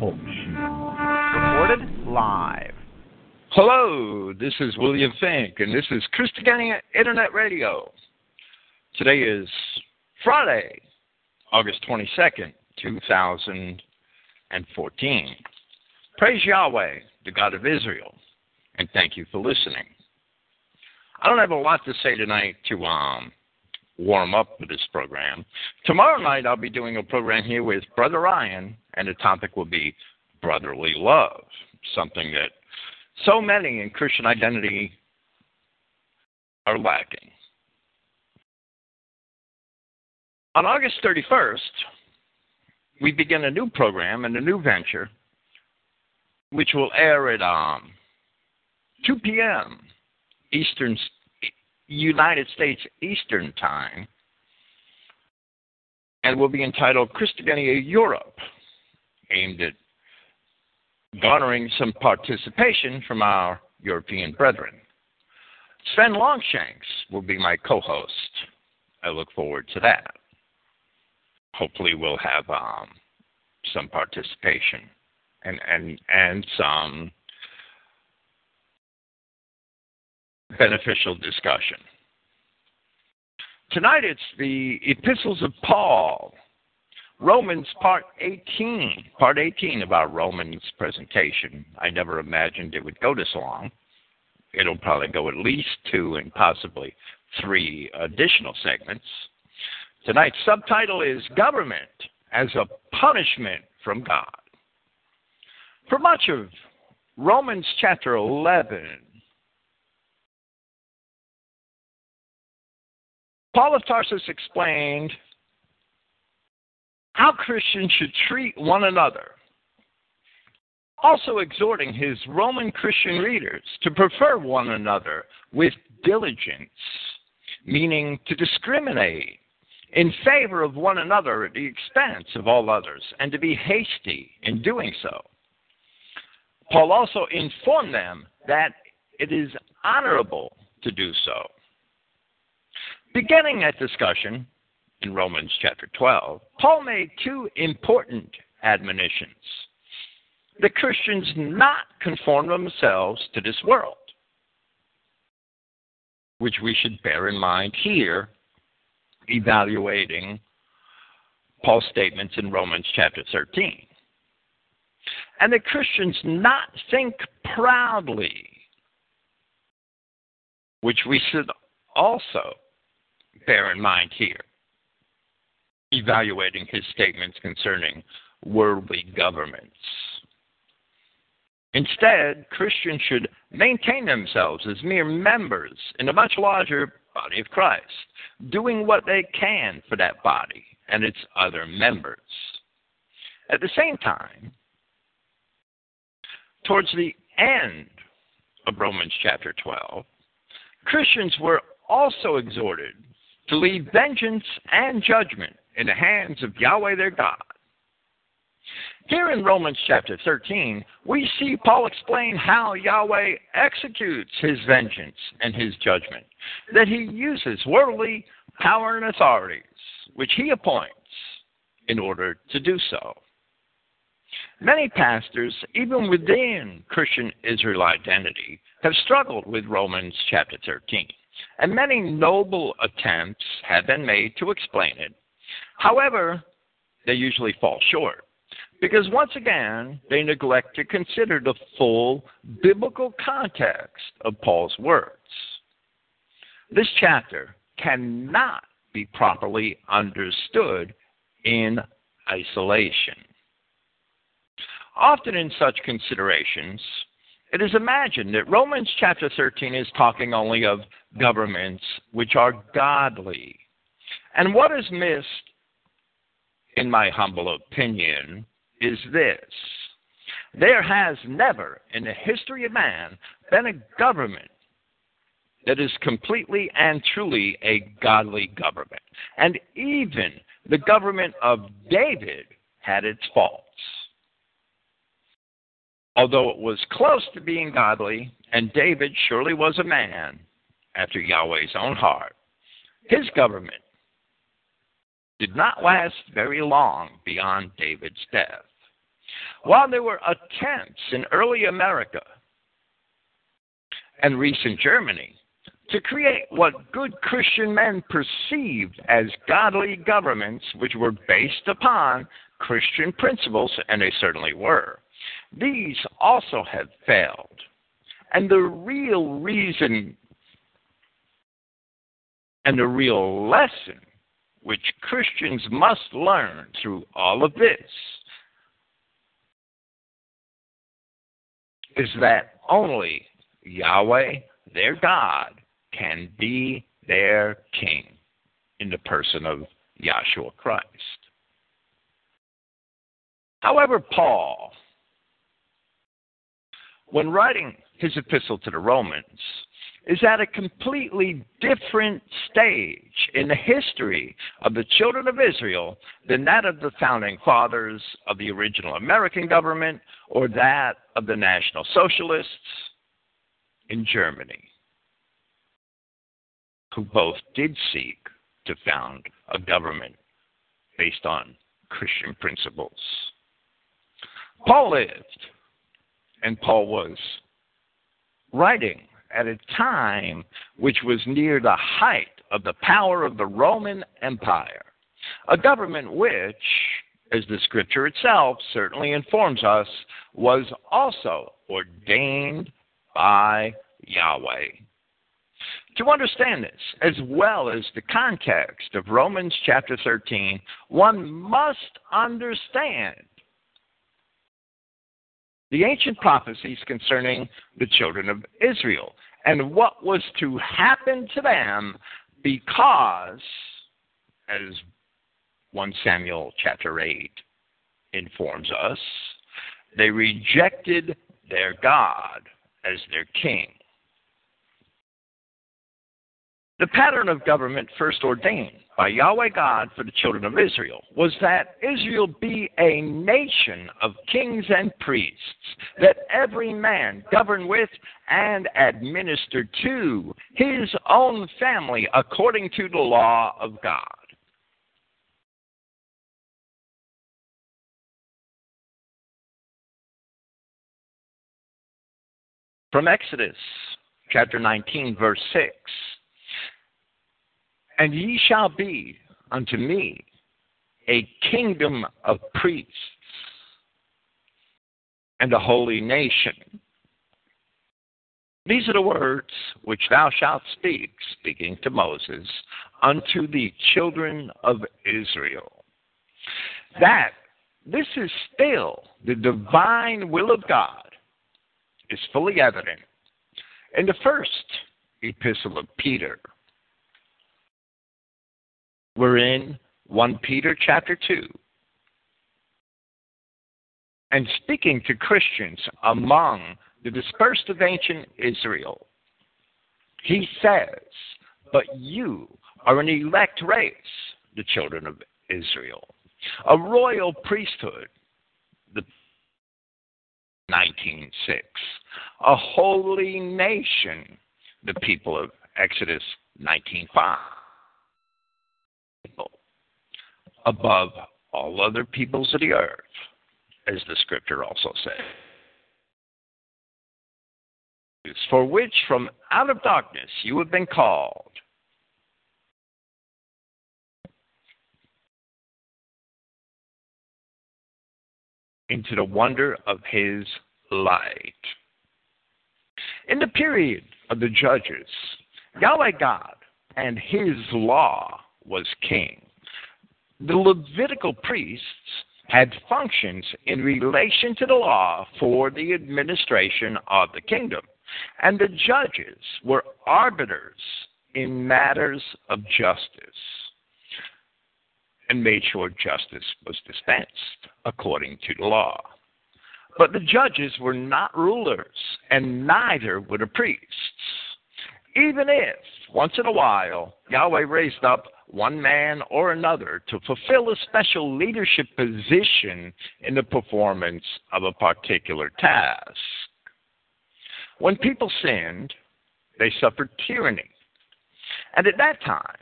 Talk Show. Recorded live. Hello, this is William Fink, and this is Christogenea Internet Radio. Today is Friday, August 22nd, 2014. Praise Yahweh, the God of Israel, and thank you for listening. I don't have a lot to say tonight to um, warm up for this program. Tomorrow night, I'll be doing a program here with Brother Ryan, and the topic will be brotherly love, something that so many in Christian identity are lacking. On August 31st, we begin a new program and a new venture, which will air at um, 2 p.m. Eastern United States Eastern Time, and will be entitled Christogenea Europe, aimed at garnering some participation from our European brethren. Sven Longshanks will be my co host. I look forward to that. Hopefully, we'll have um, some participation and, and, and some beneficial discussion. Tonight it's the epistles of Paul, Romans part 18, part 18 of our Romans presentation. I never imagined it would go this long. It'll probably go at least two and possibly three additional segments. Tonight's subtitle is Government as a Punishment from God. For much of Romans chapter 11, Paul of Tarsus explained how Christians should treat one another, also exhorting his Roman Christian readers to prefer one another with diligence, meaning to discriminate in favor of one another at the expense of all others, and to be hasty in doing so. Paul also informed them that it is honorable to do so. Beginning that discussion in Romans chapter 12, Paul made two important admonitions. The Christians not conform themselves to this world, which we should bear in mind here, evaluating Paul's statements in Romans chapter 13. And the Christians not think proudly, which we should also bear in mind here, evaluating his statements concerning worldly governments. Instead, Christians should maintain themselves as mere members in a much larger body of Christ, doing what they can for that body and its other members. At the same time, towards the end of Romans chapter 12, Christians were also exhorted to leave vengeance and judgment in the hands of Yahweh their God. Here in Romans chapter 13, we see Paul explain how Yahweh executes his vengeance and his judgment, that he uses worldly power and authorities, which he appoints in order to do so. Many pastors, even within Christian Israel identity, have struggled with Romans chapter 13 and many noble attempts have been made to explain it. However, they usually fall short because once again they neglect to consider the full biblical context of Paul's words. This chapter cannot be properly understood in isolation. Often in such considerations, it is imagined that Romans chapter 13 is talking only of governments which are godly. And what is missed, in my humble opinion, is this. There has never in the history of man been a government that is completely and truly a godly government. And even the government of David had its faults although it was close to being godly, and David surely was a man after Yahweh's own heart, his government did not last very long beyond David's death. While there were attempts in early America and recent Germany to create what good Christian men perceived as godly governments which were based upon Christian principles, and they certainly were. These also have failed. And the real reason and the real lesson which Christians must learn through all of this is that only Yahweh, their God, can be their king in the person of Yahshua Christ. However, Paul, when writing his epistle to the Romans, is at a completely different stage in the history of the children of Israel than that of the founding fathers of the original American government or that of the National Socialists in Germany who both did seek to found a government based on Christian principles. Paul lived, and Paul was writing at a time which was near the height of the power of the Roman Empire, a government which, as the scripture itself certainly informs us, was also ordained by Yahweh. To understand this, as well as the context of Romans chapter 13, one must understand the ancient prophecies concerning the children of Israel and what was to happen to them because, as 1 Samuel chapter 8 informs us, they rejected their God as their king. The pattern of government first ordained by Yahweh God for the children of Israel was that Israel be a nation of kings and priests, that every man govern with and administer to his own family according to the law of God. From Exodus chapter 19, verse 6. And ye shall be unto me a kingdom of priests and a holy nation. These are the words which thou shalt speak, speaking to Moses, unto the children of Israel. That this is still the divine will of God is fully evident in the first epistle of Peter we're in 1 Peter chapter 2. And speaking to Christians among the dispersed of ancient Israel, he says, But you are an elect race, the children of Israel, a royal priesthood, the 19:6, a holy nation, the people of Exodus 19:5 above all other peoples of the earth, as the scripture also says. For which from out of darkness you have been called. Into the wonder of his light. In the period of the judges, Yahweh God and his law was king. The Levitical priests had functions in relation to the law for the administration of the kingdom, and the judges were arbiters in matters of justice and made sure justice was dispensed according to the law. But the judges were not rulers, and neither were the priests. Even if, once in a while, Yahweh raised up one man or another to fulfill a special leadership position in the performance of a particular task. When people sinned, they suffered tyranny. And at that time,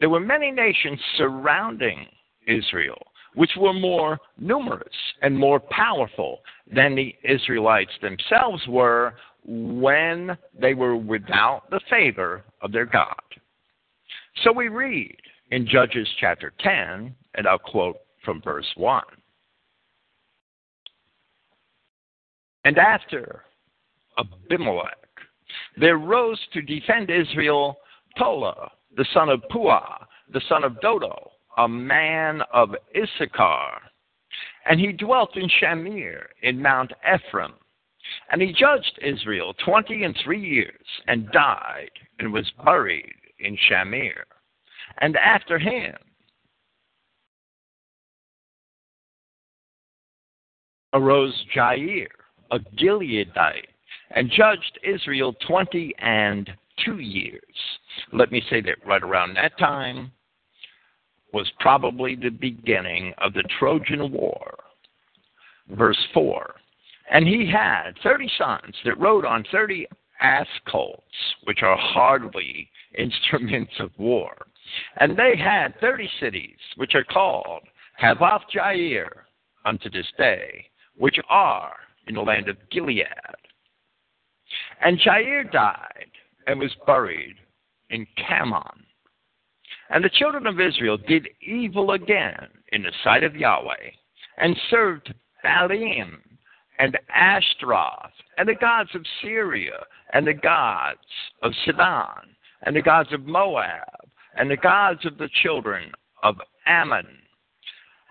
there were many nations surrounding Israel which were more numerous and more powerful than the Israelites themselves were when they were without the favor of their God. So we read in Judges chapter 10, and I'll quote from verse 1. And after Abimelech, there rose to defend Israel Tola, the son of Puah, the son of Dodo, a man of Issachar. And he dwelt in Shamir in Mount Ephraim. And he judged Israel twenty and three years, and died, and was buried in Shamir. And after him arose Jair, a Gileadite, and judged Israel twenty and two years. Let me say that right around that time was probably the beginning of the Trojan War. Verse 4 And he had thirty sons that rode on thirty ass colts, which are hardly instruments of war. And they had thirty cities, which are called Havoth Jair unto this day, which are in the land of Gilead. And Jair died and was buried in Camon. And the children of Israel did evil again in the sight of Yahweh, and served Baalim and Ashtaroth, and the gods of Syria, and the gods of Sidon, and the gods of Moab, and the gods of the children of Ammon,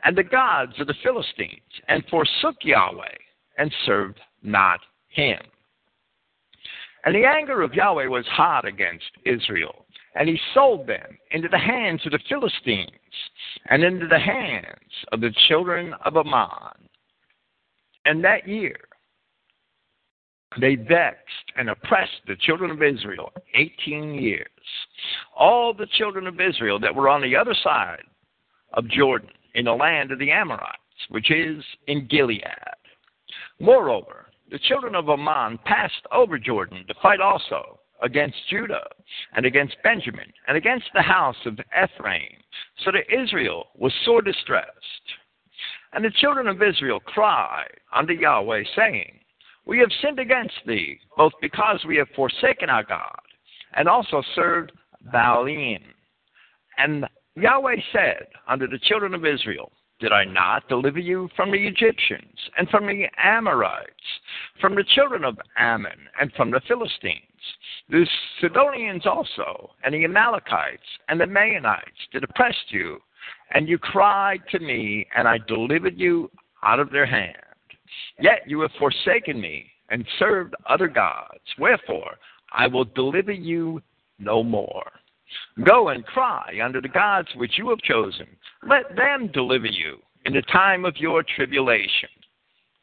and the gods of the Philistines, and forsook Yahweh, and served not him. And the anger of Yahweh was hot against Israel, and he sold them into the hands of the Philistines and into the hands of the children of Ammon. And that year they vexed and oppressed the children of Israel 18 years. All the children of Israel that were on the other side of Jordan in the land of the Amorites, which is in Gilead. Moreover, the children of Ammon passed over Jordan to fight also against Judah and against Benjamin and against the house of Ephraim, so that Israel was sore distressed. And the children of Israel cried unto Yahweh, saying, We have sinned against thee, both because we have forsaken our God, and also served Baalim. And Yahweh said unto the children of Israel, did I not deliver you from the Egyptians, and from the Amorites, from the children of Ammon, and from the Philistines? The Sidonians also, and the Amalekites, and the Maonites did oppress you, and you cried to me, and I delivered you out of their hand. Yet you have forsaken me, and served other gods. Wherefore I will deliver you no more. Go and cry unto the gods which you have chosen. Let them deliver you in the time of your tribulation.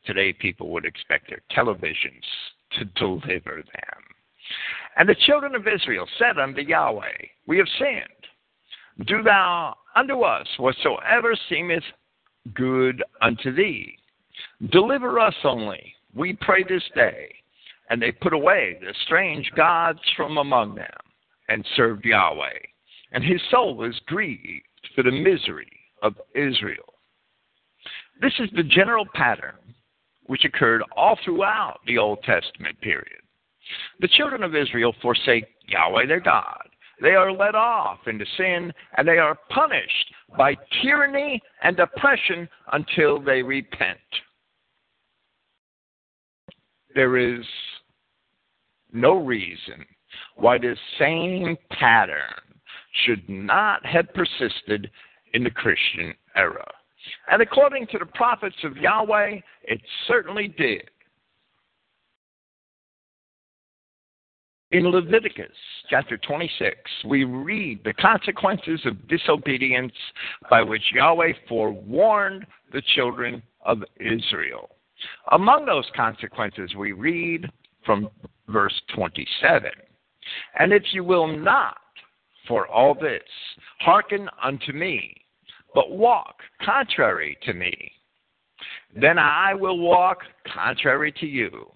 Today, people would expect their televisions to deliver them. And the children of Israel said unto Yahweh, We have sinned. Do thou unto us whatsoever seemeth good unto thee. Deliver us only, we pray this day. And they put away the strange gods from among them and served Yahweh. And his soul was grieved for the misery of Israel. This is the general pattern which occurred all throughout the Old Testament period. The children of Israel forsake Yahweh their God. They are led off into sin and they are punished by tyranny and oppression until they repent. There is no reason why this same pattern should not have persisted in the Christian era. And according to the prophets of Yahweh, it certainly did. In Leviticus chapter 26, we read the consequences of disobedience by which Yahweh forewarned the children of Israel. Among those consequences, we read from verse 27 and if you will not, for all this, hearken unto me, but walk contrary to me, then I will walk contrary to you.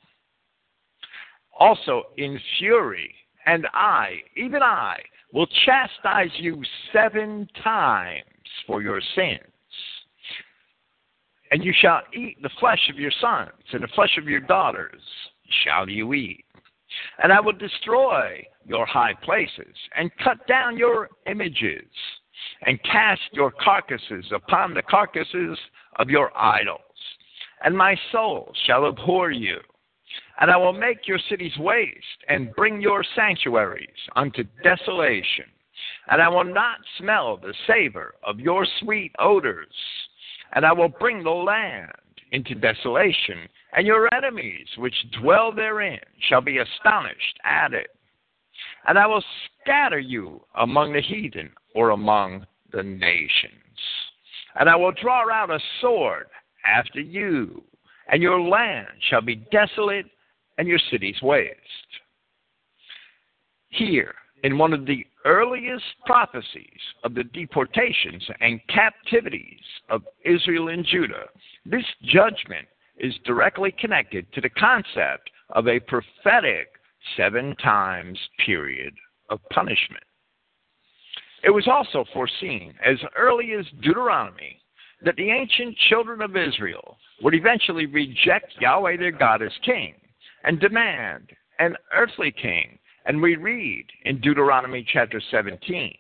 Also in fury, and I, even I, will chastise you seven times for your sins. And you shall eat the flesh of your sons, and the flesh of your daughters shall you eat. And I will destroy your high places, and cut down your images, and cast your carcasses upon the carcasses of your idols. And my soul shall abhor you. And I will make your cities waste, and bring your sanctuaries unto desolation. And I will not smell the savor of your sweet odors. And I will bring the land into desolation, and your enemies which dwell therein shall be astonished at it. And I will scatter you among the heathen or among the nations. And I will draw out a sword after you, and your land shall be desolate and your cities waste. Here, in one of the earliest prophecies of the deportations and captivities of Israel and Judah, this judgment is directly connected to the concept of a prophetic seven times period of punishment. It was also foreseen as early as Deuteronomy that the ancient children of Israel would eventually reject Yahweh their God as king and demand an earthly king. And we read in Deuteronomy chapter 17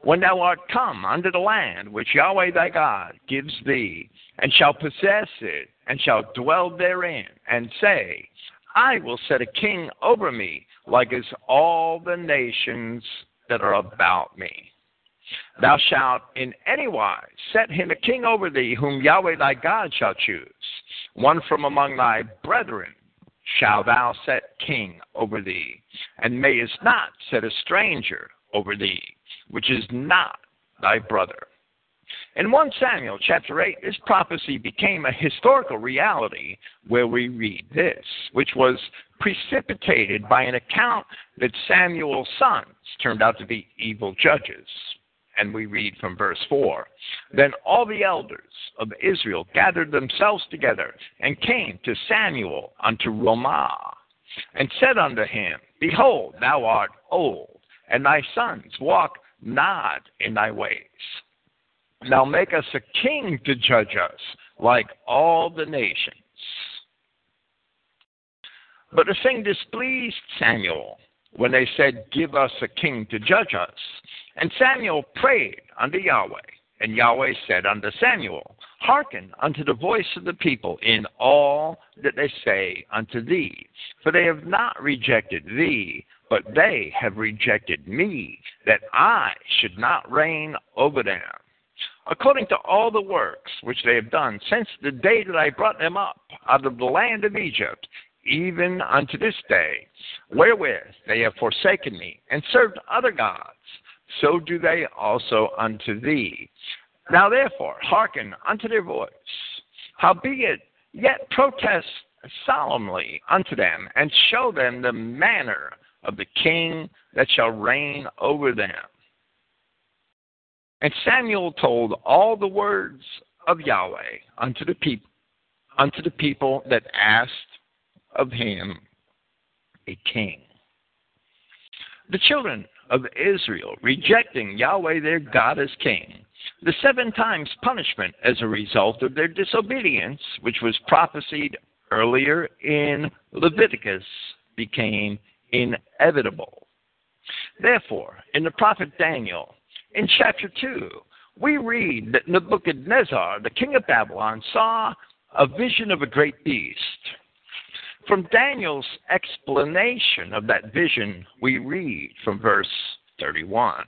When thou art come unto the land which Yahweh thy God gives thee, and shall possess it, and shall dwell therein, and say, I will set a king over me, like as all the nations that are about me. Thou shalt in any wise set him a king over thee, whom Yahweh thy God shall choose. One from among thy brethren shalt thou set king over thee, and mayest not set a stranger over thee, which is not thy brother. In 1 Samuel chapter 8, this prophecy became a historical reality where we read this, which was precipitated by an account that Samuel's sons turned out to be evil judges. And we read from verse 4 Then all the elders of Israel gathered themselves together and came to Samuel unto Ramah, and said unto him, Behold, thou art old, and thy sons walk not in thy ways. Now make us a king to judge us, like all the nations. But the thing displeased Samuel when they said, Give us a king to judge us. And Samuel prayed unto Yahweh. And Yahweh said unto Samuel, Hearken unto the voice of the people in all that they say unto thee. For they have not rejected thee, but they have rejected me, that I should not reign over them according to all the works which they have done since the day that I brought them up out of the land of Egypt, even unto this day, wherewith they have forsaken me and served other gods, so do they also unto thee. Now therefore, hearken unto their voice. Howbeit, yet protest solemnly unto them, and show them the manner of the king that shall reign over them. And Samuel told all the words of Yahweh unto the people unto the people that asked of him a king. The children of Israel rejecting Yahweh their God as king, the seven times punishment as a result of their disobedience, which was prophesied earlier in Leviticus, became inevitable. Therefore, in the prophet Daniel, in chapter 2, we read that Nebuchadnezzar, the king of Babylon, saw a vision of a great beast. From Daniel's explanation of that vision, we read from verse 31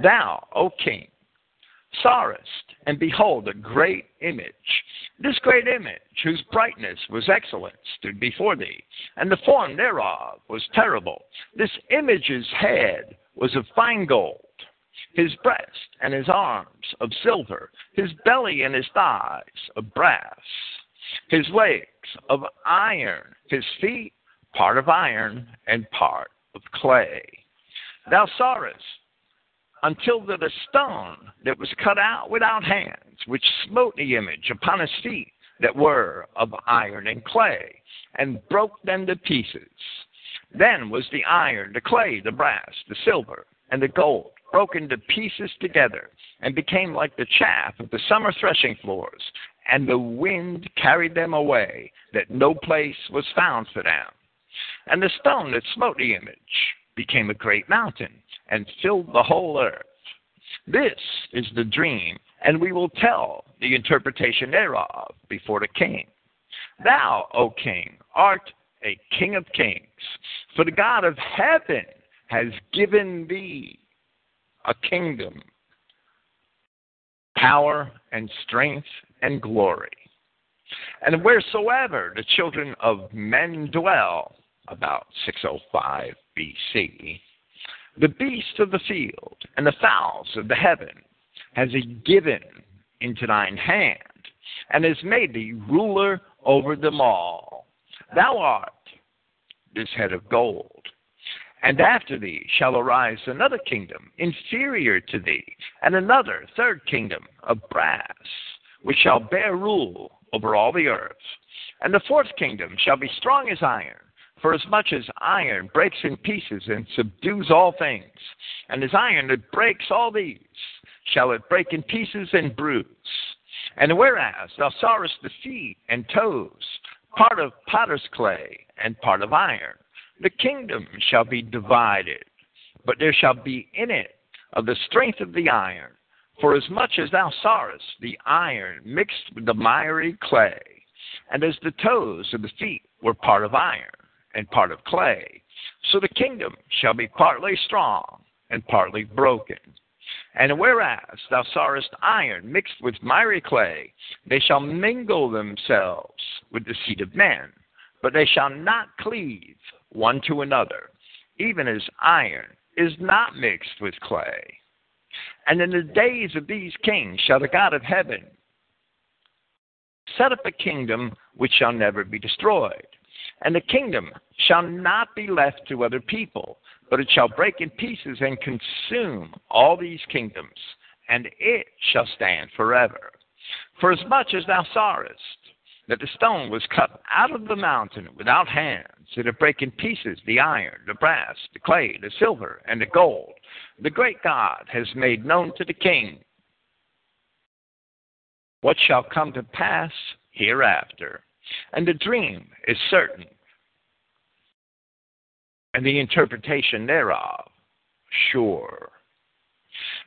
Thou, O king, sawest, and behold, a great image. This great image, whose brightness was excellent, stood before thee, and the form thereof was terrible. This image's head was of fine gold his breast and his arms of silver, his belly and his thighs of brass, his legs of iron, his feet part of iron and part of clay. Thou sawest until that a stone that was cut out without hands, which smote the image upon his feet that were of iron and clay, and broke them to pieces. Then was the iron, the clay, the brass, the silver, and the gold broken to pieces together and became like the chaff of the summer threshing floors, and the wind carried them away, that no place was found for them. And the stone that smote the image became a great mountain, and filled the whole earth. This is the dream, and we will tell the interpretation thereof before the king. Thou, O king, art a king of kings, for the God of heaven has given thee a kingdom, power and strength and glory. And wheresoever the children of men dwell, about 605 BC, the beasts of the field and the fowls of the heaven has he given into thine hand, and has made thee ruler over them all. Thou art this head of gold. And after thee shall arise another kingdom inferior to thee, and another third kingdom of brass, which shall bear rule over all the earth. And the fourth kingdom shall be strong as iron, for as much as iron breaks in pieces and subdues all things, and as iron that breaks all these, shall it break in pieces and bruise. And whereas thou sawest the feet and toes, part of potter's clay and part of iron, the kingdom shall be divided, but there shall be in it of the strength of the iron. For as much as thou sawest the iron mixed with the miry clay, and as the toes of the feet were part of iron and part of clay, so the kingdom shall be partly strong and partly broken. And whereas thou sawest iron mixed with miry clay, they shall mingle themselves with the seed of men, but they shall not cleave one to another, even as iron is not mixed with clay. And in the days of these kings shall the God of heaven set up a kingdom which shall never be destroyed. And the kingdom shall not be left to other people, but it shall break in pieces and consume all these kingdoms, and it shall stand forever. For as much as thou sawest that the stone was cut out of the mountain without hands, it did break in pieces the iron, the brass, the clay, the silver, and the gold. The great God has made known to the king what shall come to pass hereafter. And the dream is certain, and the interpretation thereof sure.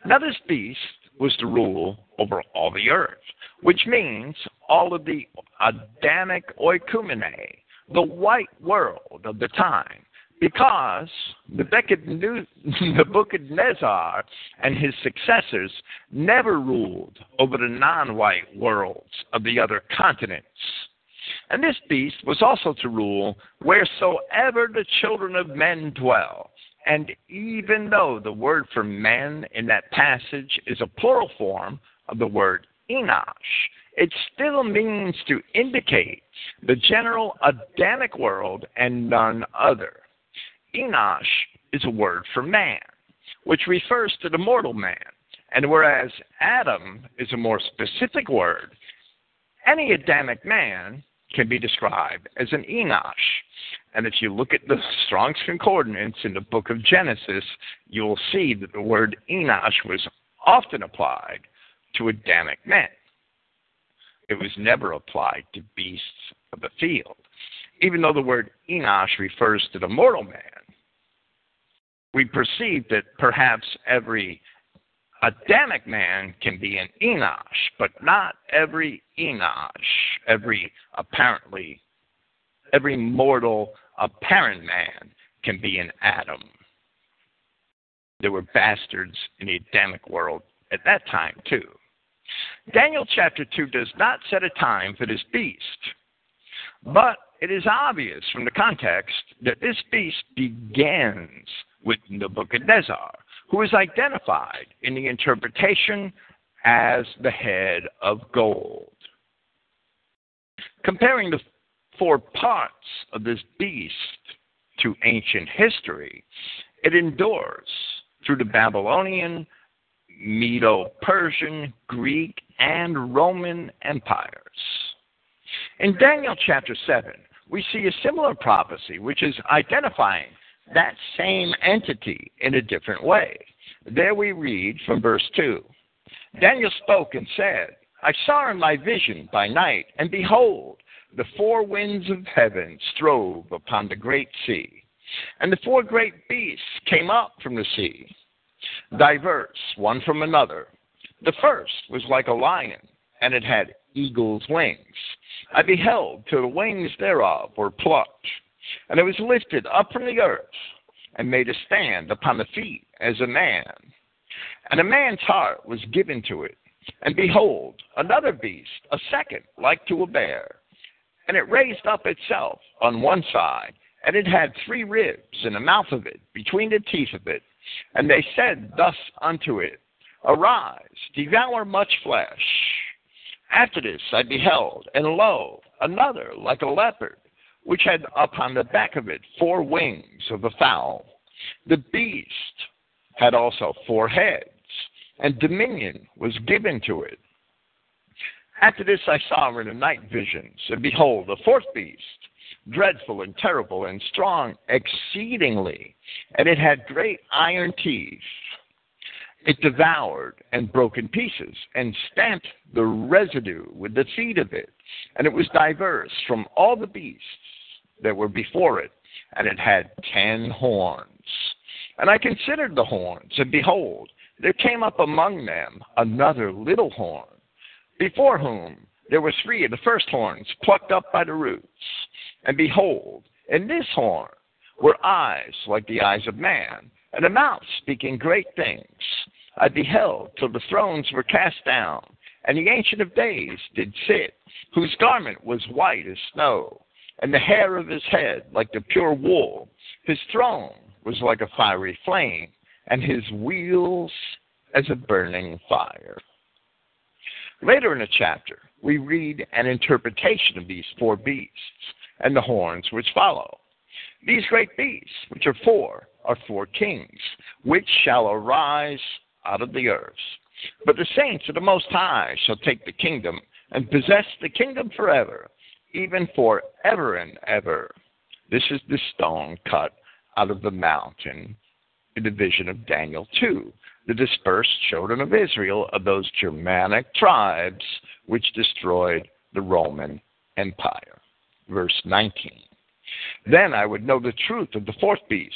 Now, this beast was to rule over all the earth, which means all of the Adamic oikumene, the white world of the time, because the Nebuchadnezzar and his successors never ruled over the non white worlds of the other continents. And this beast was also to rule wheresoever the children of men dwell. And even though the word for men in that passage is a plural form of the word Enosh, it still means to indicate the general Adamic world and none other. Enosh is a word for man, which refers to the mortal man. And whereas Adam is a more specific word, any Adamic man can be described as an Enosh. And if you look at the Strong's Concordance in the book of Genesis, you'll see that the word Enosh was often applied to Adamic men. It was never applied to beasts of the field. Even though the word Enosh refers to the mortal man, we perceive that perhaps every Adamic man can be an Enosh, but not every Enosh, every apparently, every mortal apparent man can be an Adam. There were bastards in the Adamic world at that time, too. Daniel chapter 2 does not set a time for this beast, but it is obvious from the context that this beast begins with Nebuchadnezzar, who is identified in the interpretation as the head of gold. Comparing the four parts of this beast to ancient history, it endures through the Babylonian, Medo Persian, Greek, and Roman empires. In Daniel chapter 7, we see a similar prophecy which is identifying that same entity in a different way. There we read from verse 2 Daniel spoke and said, I saw in my vision by night, and behold, the four winds of heaven strove upon the great sea. And the four great beasts came up from the sea, diverse one from another. The first was like a lion, and it had eagle's wings. I beheld till the wings thereof were plucked, and it was lifted up from the earth, and made a stand upon the feet as a man. And a man's heart was given to it. And behold, another beast, a second, like to a bear. And it raised up itself on one side, and it had three ribs in the mouth of it, between the teeth of it. And they said thus unto it, Arise, devour much flesh. After this I beheld, and lo, another like a leopard, which had upon the back of it four wings of a fowl. The beast had also four heads, and dominion was given to it. After this I saw in the night visions, and behold, a fourth beast, dreadful and terrible and strong exceedingly, and it had great iron teeth. It devoured and broke in pieces, and stamped the residue with the feet of it, and it was diverse from all the beasts that were before it, and it had ten horns. And I considered the horns, and behold, there came up among them another little horn, before whom there were three of the first horns plucked up by the roots. And behold, in this horn were eyes like the eyes of man, and a mouth speaking great things. I beheld till the thrones were cast down, and the Ancient of Days did sit, whose garment was white as snow, and the hair of his head like the pure wool. His throne was like a fiery flame, and his wheels as a burning fire. Later in the chapter, we read an interpretation of these four beasts and the horns which follow. These great beasts, which are four, are four kings, which shall arise out of the earth. But the saints of the Most High shall take the kingdom and possess the kingdom forever, even for ever and ever. This is the stone cut out of the mountain in the vision of Daniel 2, the dispersed children of Israel of those Germanic tribes which destroyed the Roman Empire. Verse 19. Then I would know the truth of the fourth beast,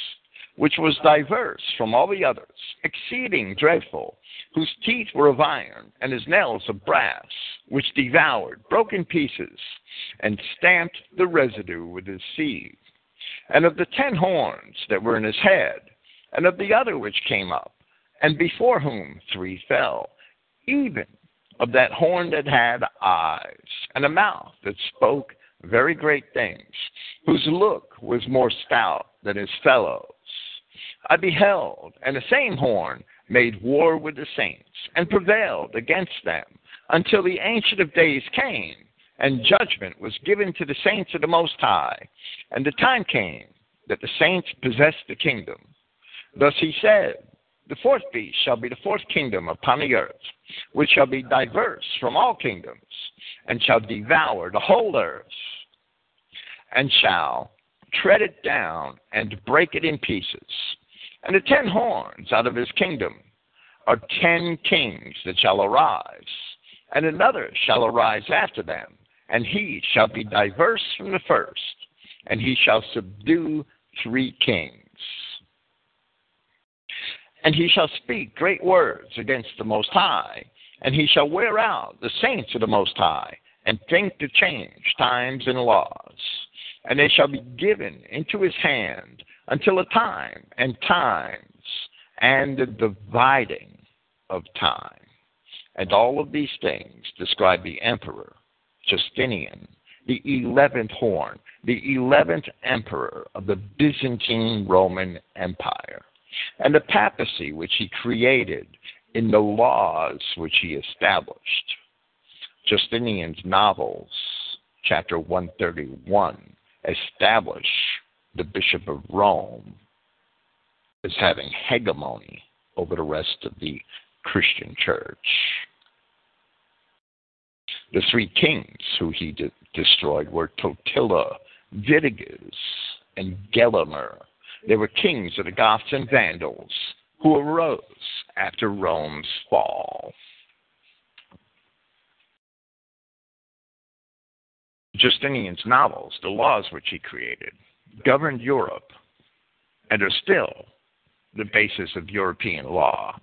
which was diverse from all the others, exceeding dreadful, whose teeth were of iron, and his nails of brass, which devoured, broke in pieces, and stamped the residue with his seed and of the ten horns that were in his head, and of the other which came up, and before whom three fell, even of that horn that had eyes, and a mouth that spoke very great things, whose look was more stout than his fellows. I beheld, and the same horn made war with the saints, and prevailed against them, until the Ancient of Days came, and judgment was given to the saints of the Most High. And the time came that the saints possessed the kingdom. Thus he said, The fourth beast shall be the fourth kingdom upon the earth, which shall be diverse from all kingdoms, and shall devour the whole earth, and shall tread it down and break it in pieces. And the ten horns out of his kingdom are ten kings that shall arise, and another shall arise after them and he shall be diverse from the first, and he shall subdue three kings. And he shall speak great words against the Most High, and he shall wear out the saints of the Most High, and think to change times and laws. And they shall be given into his hand until a time and times and the dividing of time. And all of these things describe the emperor Justinian, the 11th horn, the 11th emperor of the Byzantine Roman Empire, and the papacy which he created in the laws which he established. Justinian's novels, chapter 131, establish the Bishop of Rome as having hegemony over the rest of the Christian church. The three kings who he de- destroyed were Totila, Vitiges, and Gelimer. They were kings of the Goths and Vandals who arose after Rome's fall. Justinian's novels, the laws which he created, governed Europe and are still the basis of European law,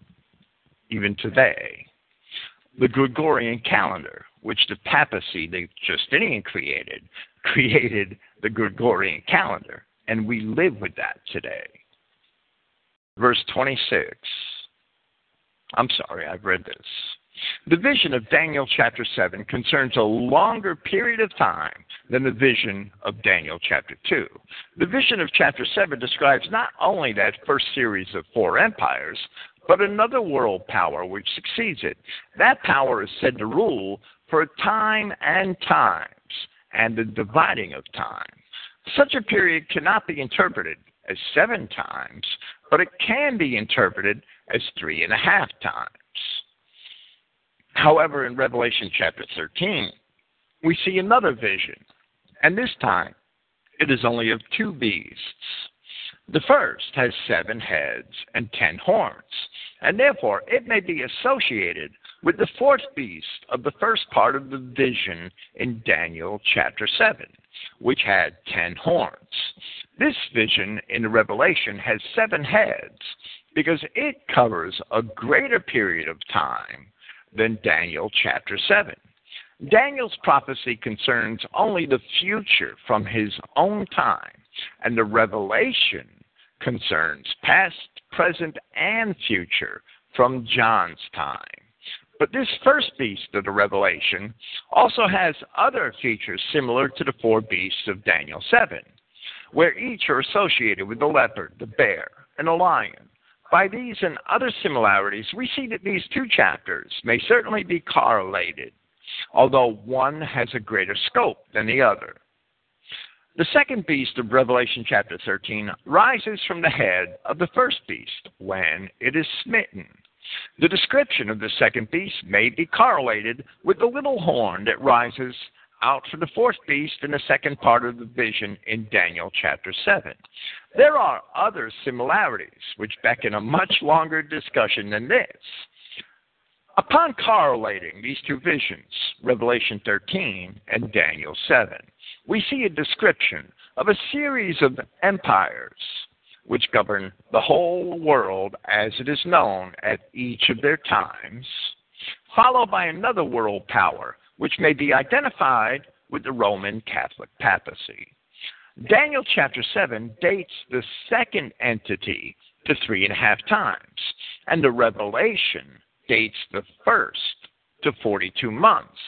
even today. The Gregorian calendar, which the papacy that Justinian created, created the Gregorian calendar, and we live with that today. Verse 26. I'm sorry, I've read this. The vision of Daniel chapter 7 concerns a longer period of time than the vision of Daniel chapter 2. The vision of chapter 7 describes not only that first series of four empires, but another world power which succeeds it. That power is said to rule for time and times and the dividing of time. Such a period cannot be interpreted as seven times, but it can be interpreted as three and a half times. However, in Revelation chapter 13, we see another vision, and this time it is only of two beasts. The first has seven heads and ten horns, and therefore it may be associated with the fourth beast of the first part of the vision in Daniel chapter 7, which had ten horns. This vision in the Revelation has seven heads because it covers a greater period of time than Daniel chapter 7. Daniel's prophecy concerns only the future from his own time, and the revelation concerns past, present, and future from John's time. But this first beast of the Revelation also has other features similar to the four beasts of Daniel 7, where each are associated with the leopard, the bear, and the lion. By these and other similarities, we see that these two chapters may certainly be correlated, although one has a greater scope than the other. The second beast of Revelation chapter 13 rises from the head of the first beast when it is smitten. The description of the second beast may be correlated with the little horn that rises out for the fourth beast in the second part of the vision in Daniel chapter 7. There are other similarities which beckon a much longer discussion than this. Upon correlating these two visions, Revelation 13 and Daniel 7, we see a description of a series of empires which govern the whole world as it is known at each of their times, followed by another world power which may be identified with the Roman Catholic papacy. Daniel chapter 7 dates the second entity to three and a half times, and the Revelation dates the first to 42 months,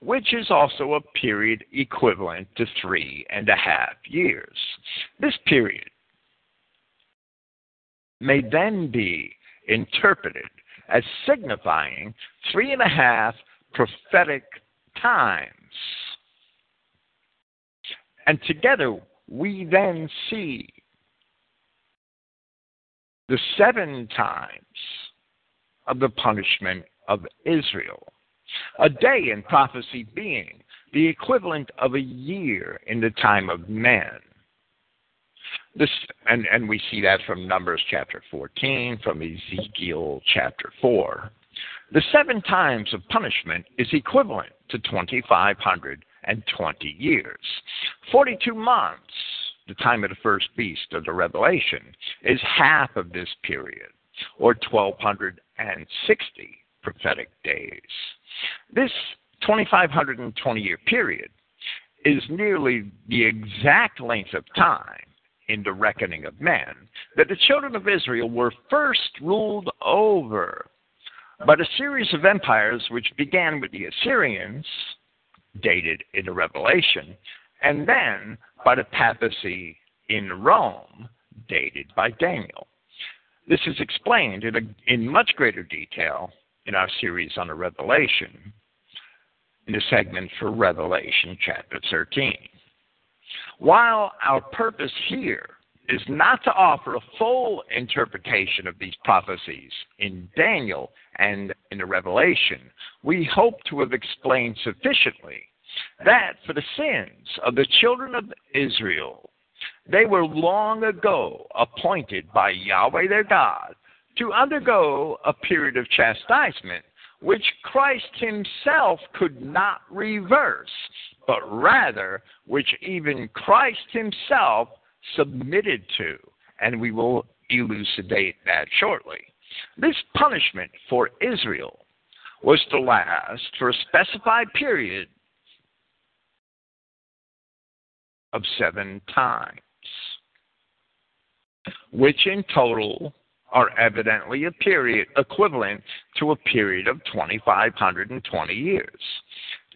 which is also a period equivalent to three and a half years. This period may then be interpreted as signifying three and a half prophetic times. And together we then see the seven times of the punishment of Israel. A day in prophecy being the equivalent of a year in the time of men. This, and, and we see that from Numbers chapter 14, from Ezekiel chapter 4. The seven times of punishment is equivalent to 2,520 years. 42 months, the time of the first beast of the Revelation, is half of this period, or 1,260 prophetic days. This 2,520 year period is nearly the exact length of time in the reckoning of men that the children of Israel were first ruled over by a series of empires which began with the Assyrians, dated in the Revelation, and then by the papacy in Rome, dated by Daniel. This is explained in, a, in much greater detail in our series on the Revelation, in the segment for Revelation chapter 13. While our purpose here is not to offer a full interpretation of these prophecies in Daniel and in the Revelation, we hope to have explained sufficiently that for the sins of the children of Israel, they were long ago appointed by Yahweh their God to undergo a period of chastisement which Christ himself could not reverse, but rather which even Christ himself submitted to. And we will elucidate that shortly. This punishment for Israel was to last for a specified period of seven times, which in total are evidently a period equivalent to a period of 2,520 years.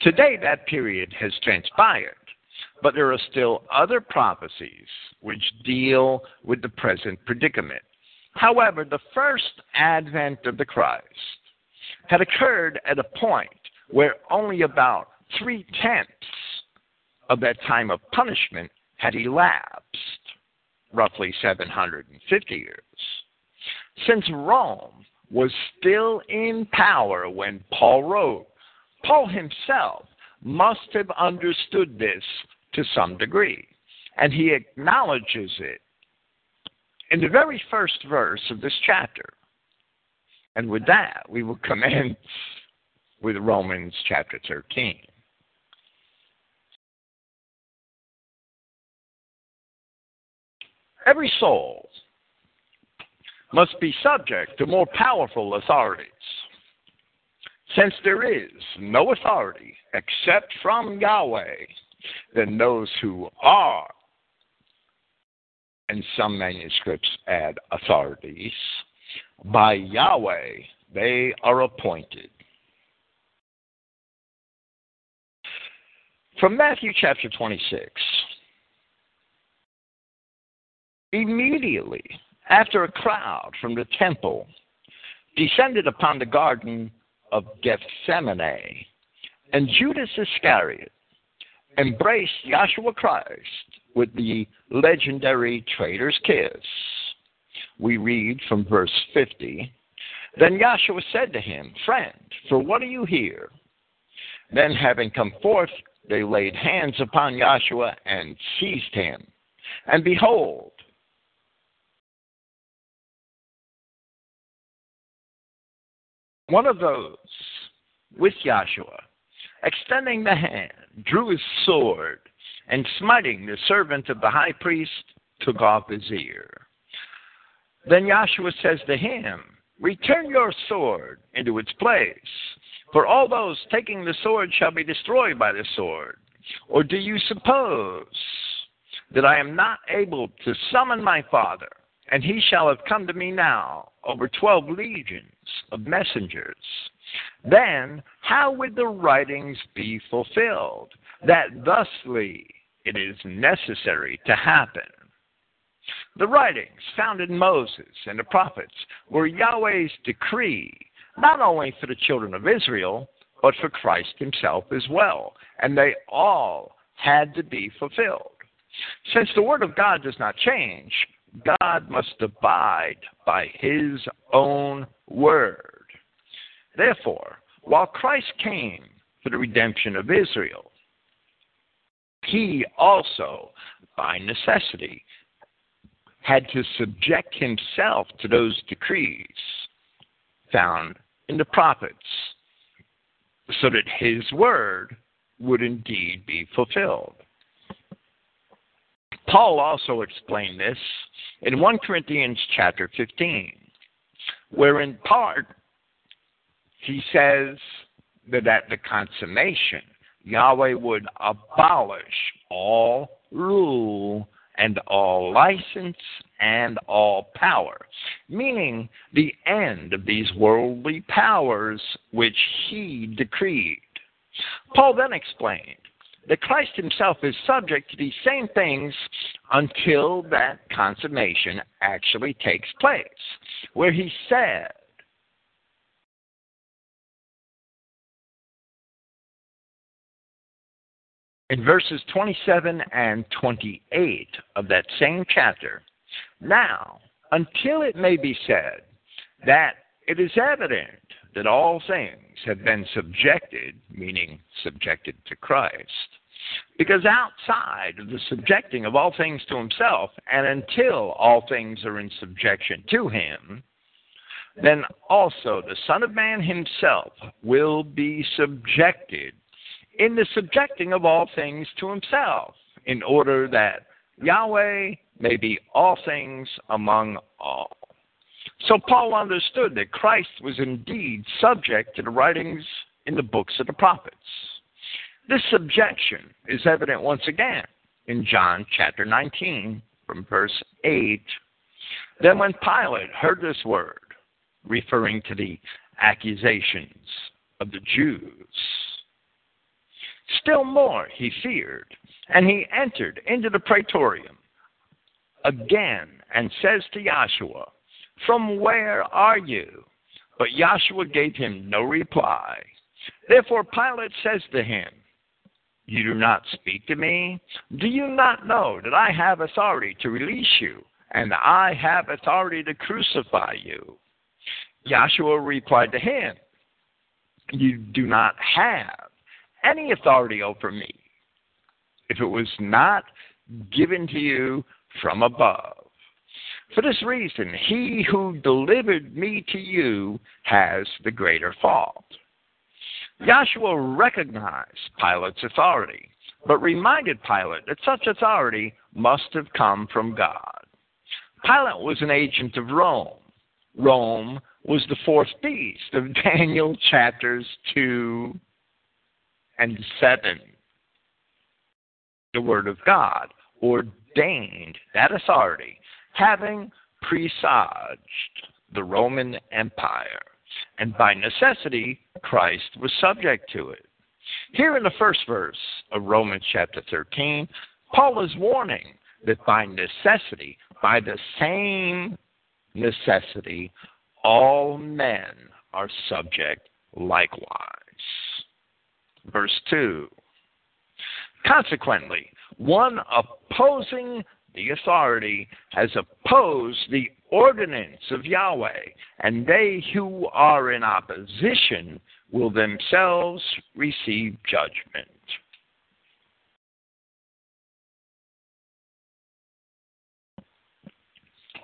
Today, that period has transpired, but there are still other prophecies which deal with the present predicament. However, the first advent of the Christ had occurred at a point where only about three tenths of that time of punishment had elapsed, roughly 750 years. Since Rome was still in power when Paul wrote, Paul himself must have understood this to some degree, and he acknowledges it in the very first verse of this chapter. And with that, we will commence with Romans chapter 13. Every soul must be subject to more powerful authorities. Since there is no authority except from Yahweh, then those who are, and some manuscripts add authorities, by Yahweh they are appointed. From Matthew chapter 26. Immediately after a crowd from the temple descended upon the garden of Gethsemane, and Judas Iscariot embraced Joshua Christ with the legendary traitor's kiss. We read from verse 50 Then Joshua said to him, Friend, for what are you here? Then, having come forth, they laid hands upon Joshua and seized him. And behold, One of those with Joshua, extending the hand, drew his sword, and smiting the servant of the high priest, took off his ear. Then Joshua says to him, Return your sword into its place, for all those taking the sword shall be destroyed by the sword. Or do you suppose that I am not able to summon my father? And he shall have come to me now over twelve legions of messengers. Then how would the writings be fulfilled, that thusly it is necessary to happen? The writings found in Moses and the prophets were Yahweh's decree, not only for the children of Israel, but for Christ himself as well, and they all had to be fulfilled. Since the Word of God does not change, God must abide by his own word. Therefore, while Christ came for the redemption of Israel, he also, by necessity, had to subject himself to those decrees found in the prophets so that his word would indeed be fulfilled. Paul also explained this in 1 Corinthians chapter 15, where in part he says that at the consummation, Yahweh would abolish all rule and all license and all power, meaning the end of these worldly powers which he decreed. Paul then explained that Christ himself is subject to these same things until that consummation actually takes place, where he said, in verses 27 and 28 of that same chapter, now, until it may be said that it is evident that all things have been subjected, meaning subjected to Christ, because outside of the subjecting of all things to himself, and until all things are in subjection to him, then also the Son of Man himself will be subjected in the subjecting of all things to himself, in order that Yahweh may be all things among all. So Paul understood that Christ was indeed subject to the writings in the books of the prophets. This subjection is evident once again in John chapter 19 from verse 8. Then when Pilate heard this word, referring to the accusations of the Jews, still more he feared, and he entered into the praetorium again and says to Joshua, From where are you? But Joshua gave him no reply. Therefore Pilate says to him, You do not speak to me? Do you not know that I have authority to release you, and I have authority to crucify you? Joshua replied to him, You do not have any authority over me if it was not given to you from above. For this reason, he who delivered me to you has the greater fault. Joshua recognized Pilate's authority, but reminded Pilate that such authority must have come from God. Pilate was an agent of Rome. Rome was the fourth beast of Daniel chapters 2 and 7. The Word of God ordained that authority, having presaged the Roman Empire, and by necessity, Christ was subject to it. Here in the first verse of Romans chapter 13, Paul is warning that by necessity, by the same necessity, all men are subject likewise. Verse 2 Consequently, one opposing the authority has opposed the ordinance of Yahweh, and they who are in opposition will themselves receive judgment.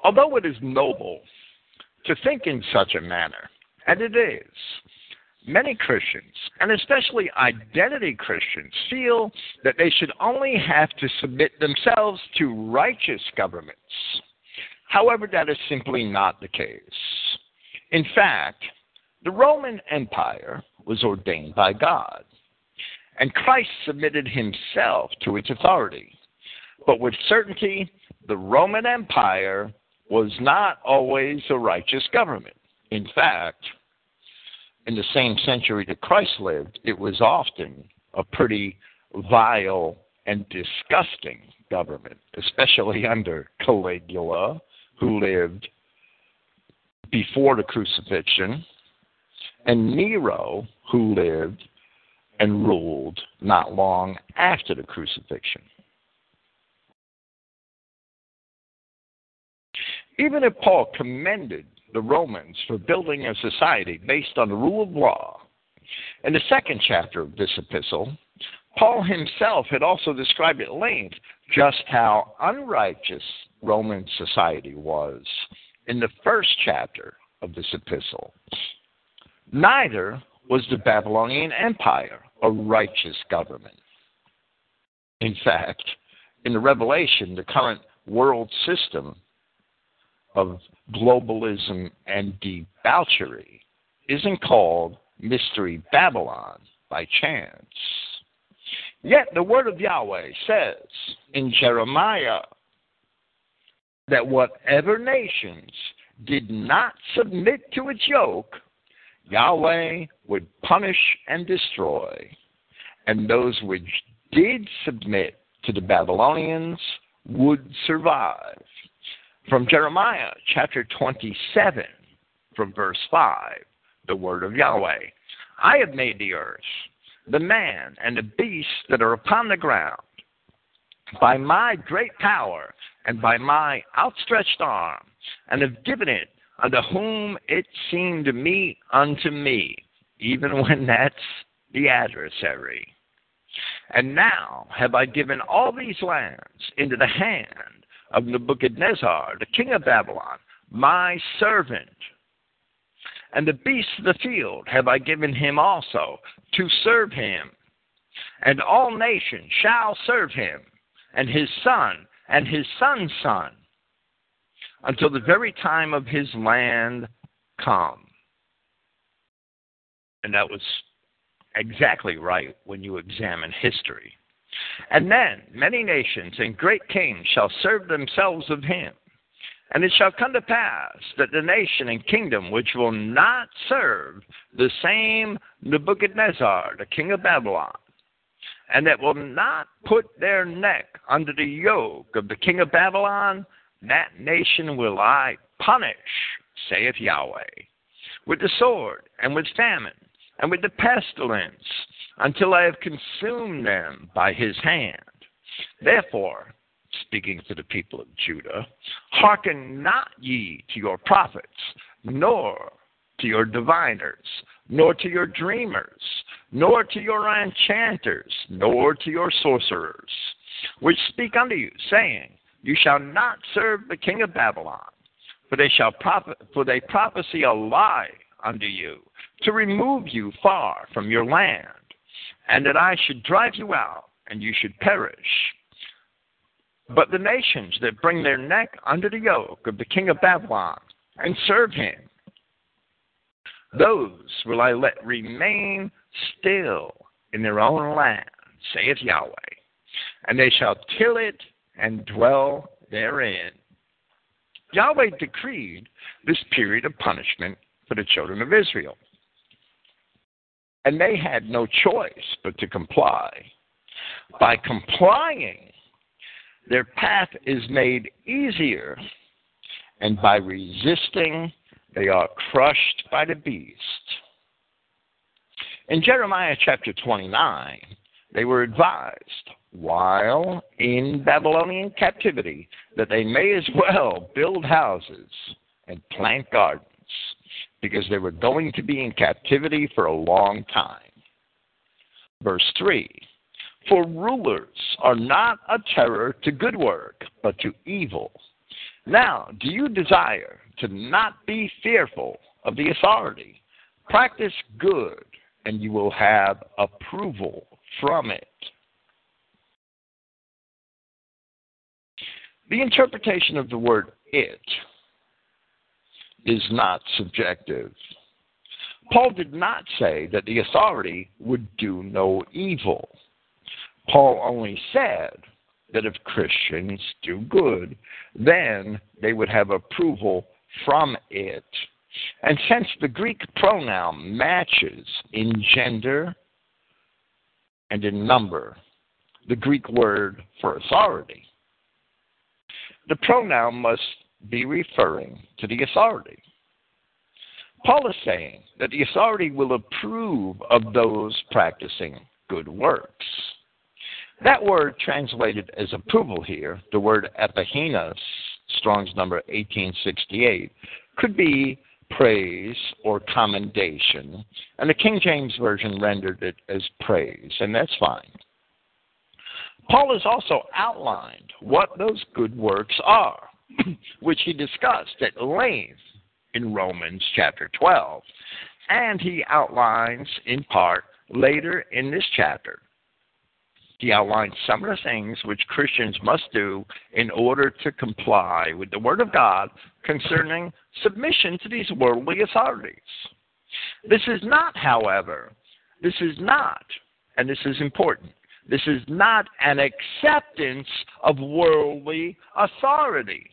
Although it is noble to think in such a manner, and it is, many Christians, and especially identity Christians, feel that they should only have to submit themselves to righteous governments. However, that is simply not the case. In fact, the Roman Empire was ordained by God, and Christ submitted himself to its authority. But with certainty, the Roman Empire was not always a righteous government. In fact, in the same century that Christ lived, it was often a pretty vile and disgusting government, especially under Caligula, who lived before the crucifixion, and Nero, who lived and ruled not long after the crucifixion. Even if Paul commended the Romans for building a society based on the rule of law. In the second chapter of this epistle, Paul himself had also described at length just how unrighteous Roman society was in the first chapter of this epistle. Neither was the Babylonian Empire a righteous government. In fact, in the Revelation, the current world system of globalism and debauchery isn't called Mystery Babylon by chance. Yet the word of Yahweh says in Jeremiah that whatever nations did not submit to its yoke, Yahweh would punish and destroy, and those which did submit to the Babylonians would survive. From Jeremiah chapter 27, from verse 5, the word of Yahweh I have made the earth, the man, and the beasts that are upon the ground. By my great power and by my outstretched arm, and have given it unto whom it seemed meet unto me, even when that's the adversary. And now have I given all these lands into the hand of Nebuchadnezzar, the king of Babylon, my servant. And the beasts of the field have I given him also to serve him. and all nations shall serve him, and his son, and his son's son, until the very time of his land come. And that was exactly right when you examine history. And then many nations and great kings shall serve themselves of him. And it shall come to pass that the nation and kingdom which will not serve the same Nebuchadnezzar, the king of Babylon, and that will not put their neck under the yoke of the king of Babylon, that nation will I punish, saith Yahweh, with the sword and with famine and with the pestilence, until I have consumed them by his hand. Therefore, speaking to the people of Judah, hearken not ye to your prophets, nor to your diviners, nor to your dreamers, nor to your enchanters, nor to your sorcerers, which speak unto you, saying, You shall not serve the king of Babylon, for they shall prophet, for they prophesy a lie unto you, to remove you far from your land, and that I should drive you out, and you should perish. But the nations that bring their neck under the yoke of the king of Babylon and serve him, those will I let remain still in their own land, saith Yahweh, and they shall till it and dwell therein. Yahweh decreed this period of punishment for the children of Israel. And they had no choice but to comply. By complying, their path is made easier, and by resisting, they are crushed by the beast. In Jeremiah chapter 29, they were advised while in Babylonian captivity that they may as well build houses and plant gardens because they were going to be in captivity for a long time. Verse 3 For rulers are not a terror to good work, but to evil. Now, do you desire to not be fearful of the authority? Practice good, and you will have approval from it. The interpretation of the word it is not subjective. Paul did not say that the authority would do no evil. Paul only said that if Christians do good, then they would have approval from it. And since the Greek pronoun matches in gender and in number the Greek word for authority, the pronoun must be referring to the authority. Paul is saying that the authority will approve of those practicing good works. That word translated as approval here, the word epainos, Strong's number 1868, could be praise or commendation, and the King James Version rendered it as praise, and that's fine. Paul has also outlined what those good works are. which he discussed at length in Romans chapter 12. And he outlines in part later in this chapter. He outlines some of the things which Christians must do in order to comply with the Word of God concerning submission to these worldly authorities. This is not, however, this is not, and this is important, this is not an acceptance of worldly authority.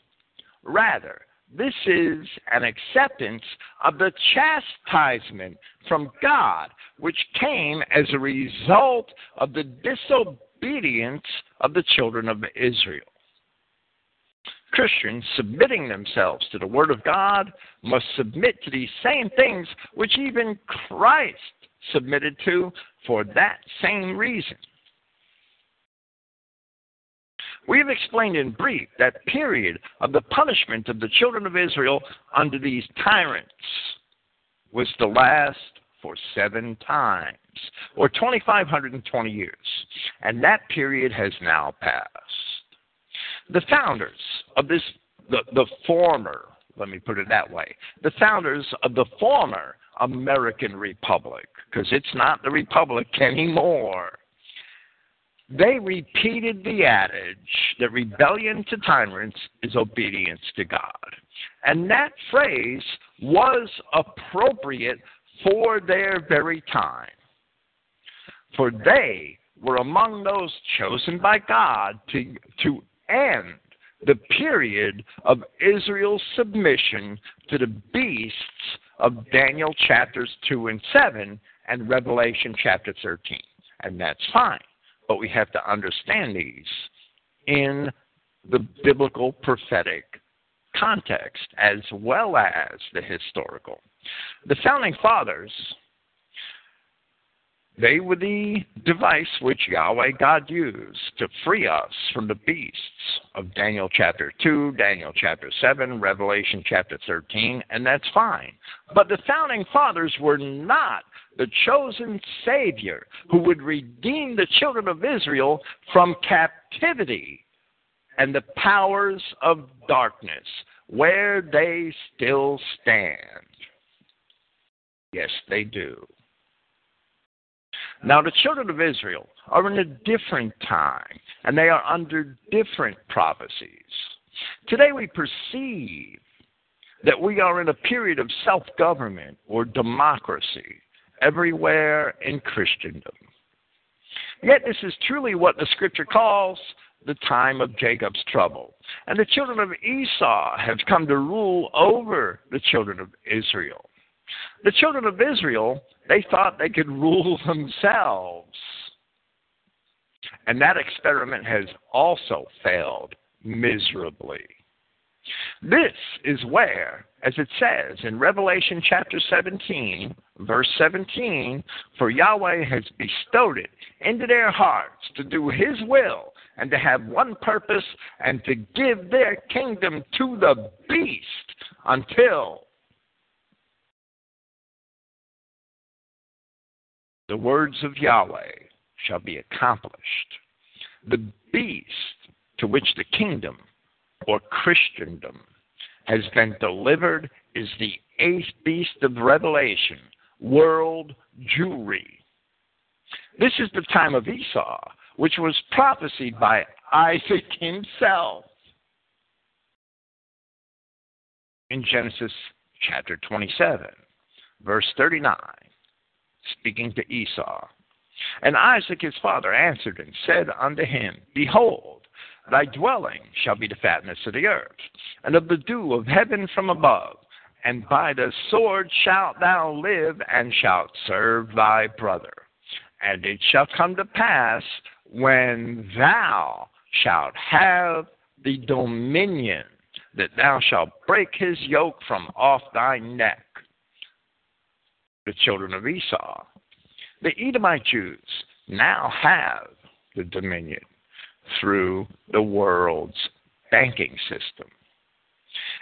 Rather, this is an acceptance of the chastisement from God, which came as a result of the disobedience of the children of Israel. Christians submitting themselves to the Word of God must submit to these same things which even Christ submitted to for that same reason. We have explained in brief that period of the punishment of the children of Israel under these tyrants was to last for seven times, or 2,520 years, and that period has now passed. The founders of this, the, the former, let me put it that way, the founders of the former American Republic, because it's not the Republic anymore, they repeated the adage that rebellion to tyrants is obedience to God. And that phrase was appropriate for their very time. For they were among those chosen by God to, to end the period of Israel's submission to the beasts of Daniel chapters 2 and 7 and Revelation chapter 13. And that's fine. But we have to understand these in the biblical prophetic context as well as the historical. The founding fathers they were the device which Yahweh God used to free us from the beasts of Daniel chapter 2, Daniel chapter 7, Revelation chapter 13, and that's fine. But the founding fathers were not the chosen Savior who would redeem the children of Israel from captivity and the powers of darkness, where they still stand. Yes, they do. Now, the children of Israel are in a different time, and they are under different prophecies. Today, we perceive that we are in a period of self government or democracy everywhere in Christendom. Yet, this is truly what the scripture calls the time of Jacob's trouble. And the children of Esau have come to rule over the children of Israel. The children of Israel, they thought they could rule themselves. And that experiment has also failed miserably. This is where, as it says in Revelation chapter 17, verse 17, for Yahweh has bestowed it into their hearts to do his will and to have one purpose and to give their kingdom to the beast until the words of Yahweh shall be accomplished. The beast to which the kingdom or Christendom has been delivered is the eighth beast of Revelation, world Jewry. This is the time of Esau, which was prophesied by Isaac himself in Genesis chapter 27, verse 39 speaking to Esau. And Isaac his father answered and said unto him, Behold, thy dwelling shall be the fatness of the earth, and of the dew of heaven from above, and by the sword shalt thou live, and shalt serve thy brother. And it shall come to pass, when thou shalt have the dominion, that thou shalt break his yoke from off thy neck the children of Esau. The Edomite Jews now have the dominion through the world's banking system.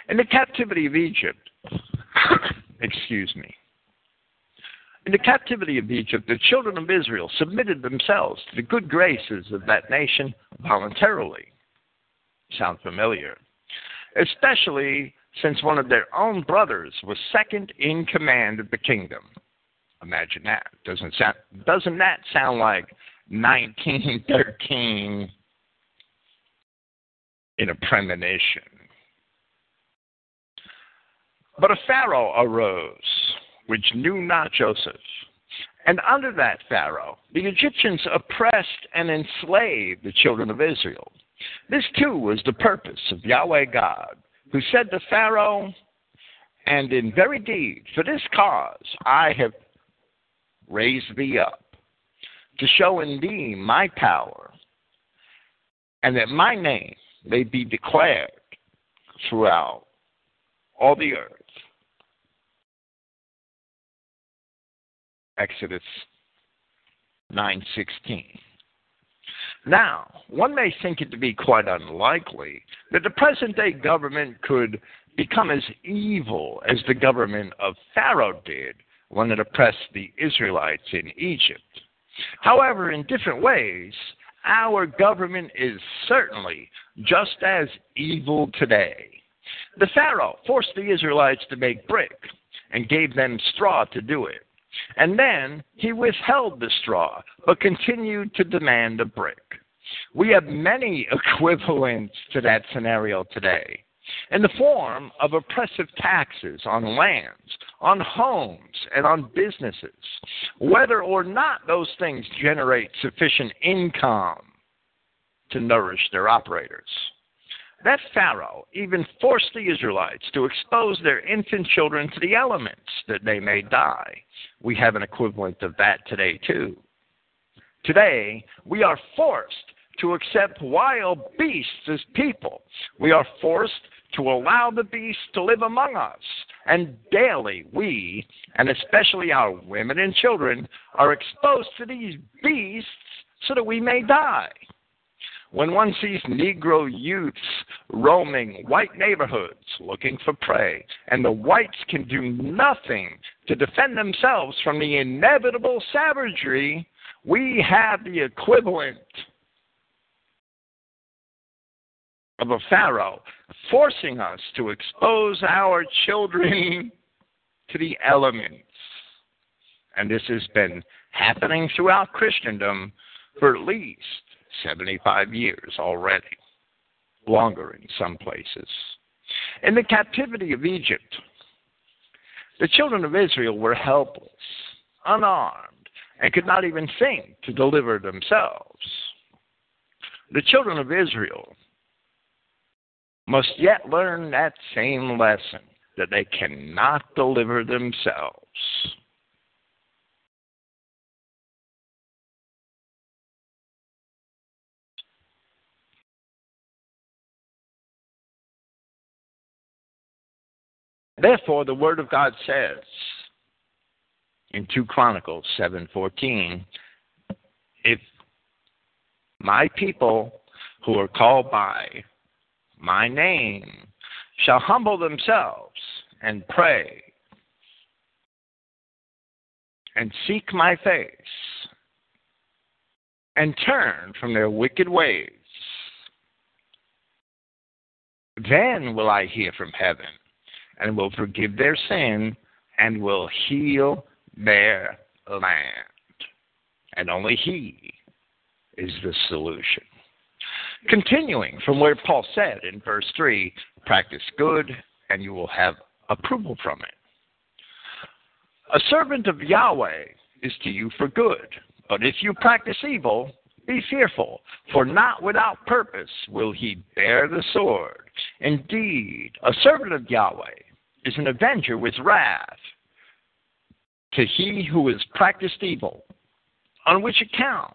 In the captivity of Egypt, excuse me, in the captivity of Egypt, the children of Israel submitted themselves to the good graces of that nation voluntarily. Sound familiar? Especially since one of their own brothers was second in command of the kingdom. Imagine that. Doesn't sound doesn't that sound like 1913 in a premonition? But a Pharaoh arose which knew not Joseph. And under that Pharaoh, the Egyptians oppressed and enslaved the children of Israel. This too was the purpose of Yahweh God who said to Pharaoh, And in very deed, for this cause I have raised thee up, to show in thee my power, and that my name may be declared throughout all the earth. Exodus 9:16. Now, one may think it to be quite unlikely that the present day government could become as evil as the government of Pharaoh did when it oppressed the Israelites in Egypt. However, in different ways, our government is certainly just as evil today. The Pharaoh forced the Israelites to make brick and gave them straw to do it. And then he withheld the straw, but continued to demand a brick. We have many equivalents to that scenario today in the form of oppressive taxes on lands, on homes, and on businesses, whether or not those things generate sufficient income to nourish their operators. That Pharaoh even forced the Israelites to expose their infant children to the elements that they may die. We have an equivalent of that today, too. Today, we are forced to accept wild beasts as people. We are forced to allow the beasts to live among us. And daily, we, and especially our women and children, are exposed to these beasts so that we may die. When one sees Negro youths roaming white neighborhoods looking for prey, and the whites can do nothing to defend themselves from the inevitable savagery, we have the equivalent of a Pharaoh forcing us to expose our children to the elements. And this has been happening throughout Christendom for at least 75 years already, longer in some places. In the captivity of Egypt, the children of Israel were helpless, unarmed, and could not even think to deliver themselves. The children of Israel must yet learn that same lesson that they cannot deliver themselves. Therefore, the Word of God says in 2 Chronicles 7:14, if my people who are called by my name shall humble themselves and pray and seek my face and turn from their wicked ways, then will I hear from heaven and will forgive their sin and will heal their land. And only He is the solution. Continuing from where Paul said in verse 3 practice good and you will have approval from it. A servant of Yahweh is to you for good, but if you practice evil, be fearful, for not without purpose will he bear the sword. Indeed, a servant of Yahweh is an avenger with wrath to he who has practiced evil, on which account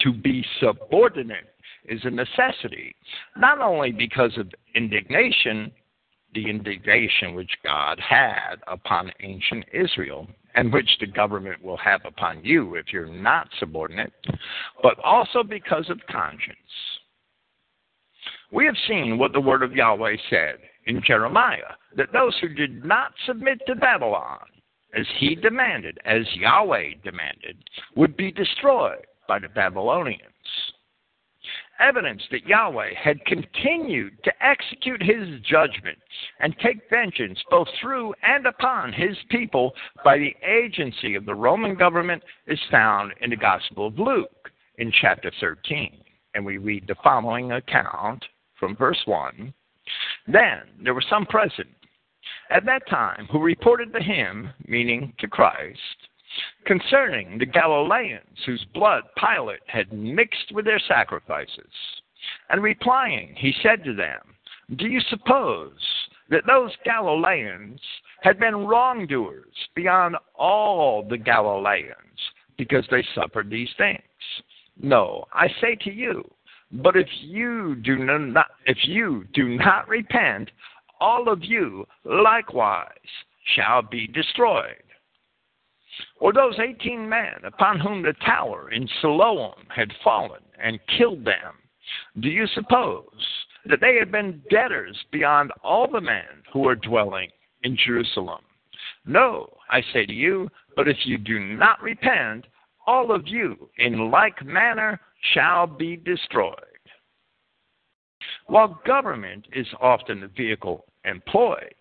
to be subordinate is a necessity, not only because of indignation, the indignation which God had upon ancient Israel, and which the government will have upon you if you're not subordinate, but also because of conscience. We have seen what the word of Yahweh said in Jeremiah that those who did not submit to Babylon, as he demanded, as Yahweh demanded, would be destroyed by the Babylonians. Evidence that Yahweh had continued to execute his judgment and take vengeance both through and upon his people by the agency of the Roman government is found in the Gospel of Luke in chapter 13. And we read the following account from verse 1 then there were some present at that time who reported to him, meaning to Christ, concerning the Galileans whose blood Pilate had mixed with their sacrifices. And replying, he said to them, Do you suppose that those Galileans had been wrongdoers beyond all the Galileans because they suffered these things? No, I say to you, but if you do not, if you do not repent, all of you likewise shall be destroyed. Or those eighteen men upon whom the tower in Siloam had fallen and killed them, do you suppose that they had been debtors beyond all the men who were dwelling in Jerusalem? No, I say to you, but if you do not repent, all of you in like manner shall be destroyed. While government is often the vehicle employed,